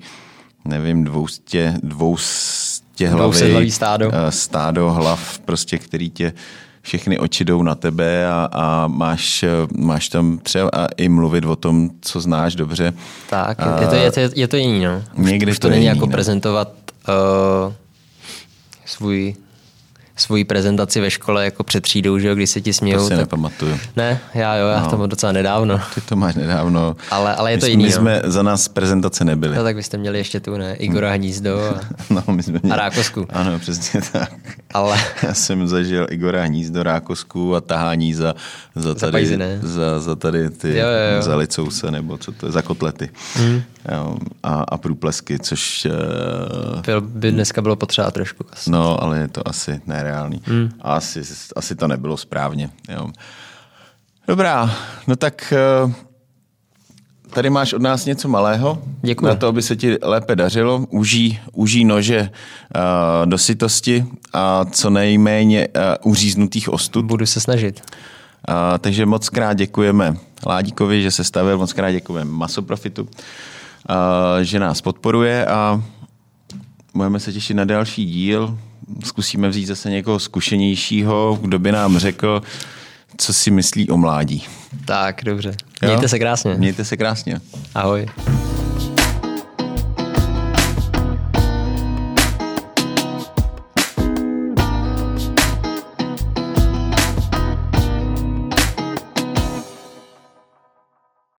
A: nevím, dvoustě, dvoustě hlavy,
B: stádo.
A: Eh, stádo hlav, prostě, který tě všechny oči jdou na tebe a, a máš, eh, máš tam třeba i mluvit o tom, co znáš dobře.
B: Tak, a, je, to, je, to, je to jiný, no.
A: Někdy
B: Už to, to není jako no. prezentovat uh, svůj svoji prezentaci ve škole jako před třídou, že jo, když se ti smějou.
A: To si
B: tak...
A: nepamatuju.
B: Ne, já jo, já no. to mám docela nedávno.
A: Ty to máš nedávno.
B: Ale, ale je
A: my
B: to jiný.
A: My jsme za nás prezentace nebyli.
B: No tak byste měli ještě tu, ne? Igora Hnízdo a,
A: no, my jsme měli...
B: a Rákosku.
A: Ano, přesně tak.
B: Ale...
A: Já jsem zažil Igora Hnízdo, Rákosku a tahání za, za, tady,
B: za,
A: za, za tady ty
B: jo, jo, jo.
A: za licouse, nebo co to je, za kotlety. Mm. A, a průplesky, což...
B: Uh... By dneska bylo potřeba trošku.
A: Asi. No, ale je to asi nereálný. Mm. A asi, asi to nebylo správně. Jo. Dobrá, no tak uh, tady máš od nás něco malého.
B: Děkuji.
A: Na to, aby se ti lépe dařilo. Uží, uží nože uh, do sytosti a co nejméně uh, uříznutých ostud.
B: Budu se snažit.
A: Uh, takže moc krát děkujeme Ládíkovi, že se stavil, moc krát děkujeme Masoprofitu, uh, že nás podporuje a budeme se těšit na další díl. Zkusíme vzít zase někoho zkušenějšího, kdo by nám řekl, co si myslí o mládí.
B: Tak, dobře. Mějte jo? se krásně.
A: Mějte se krásně.
B: Ahoj.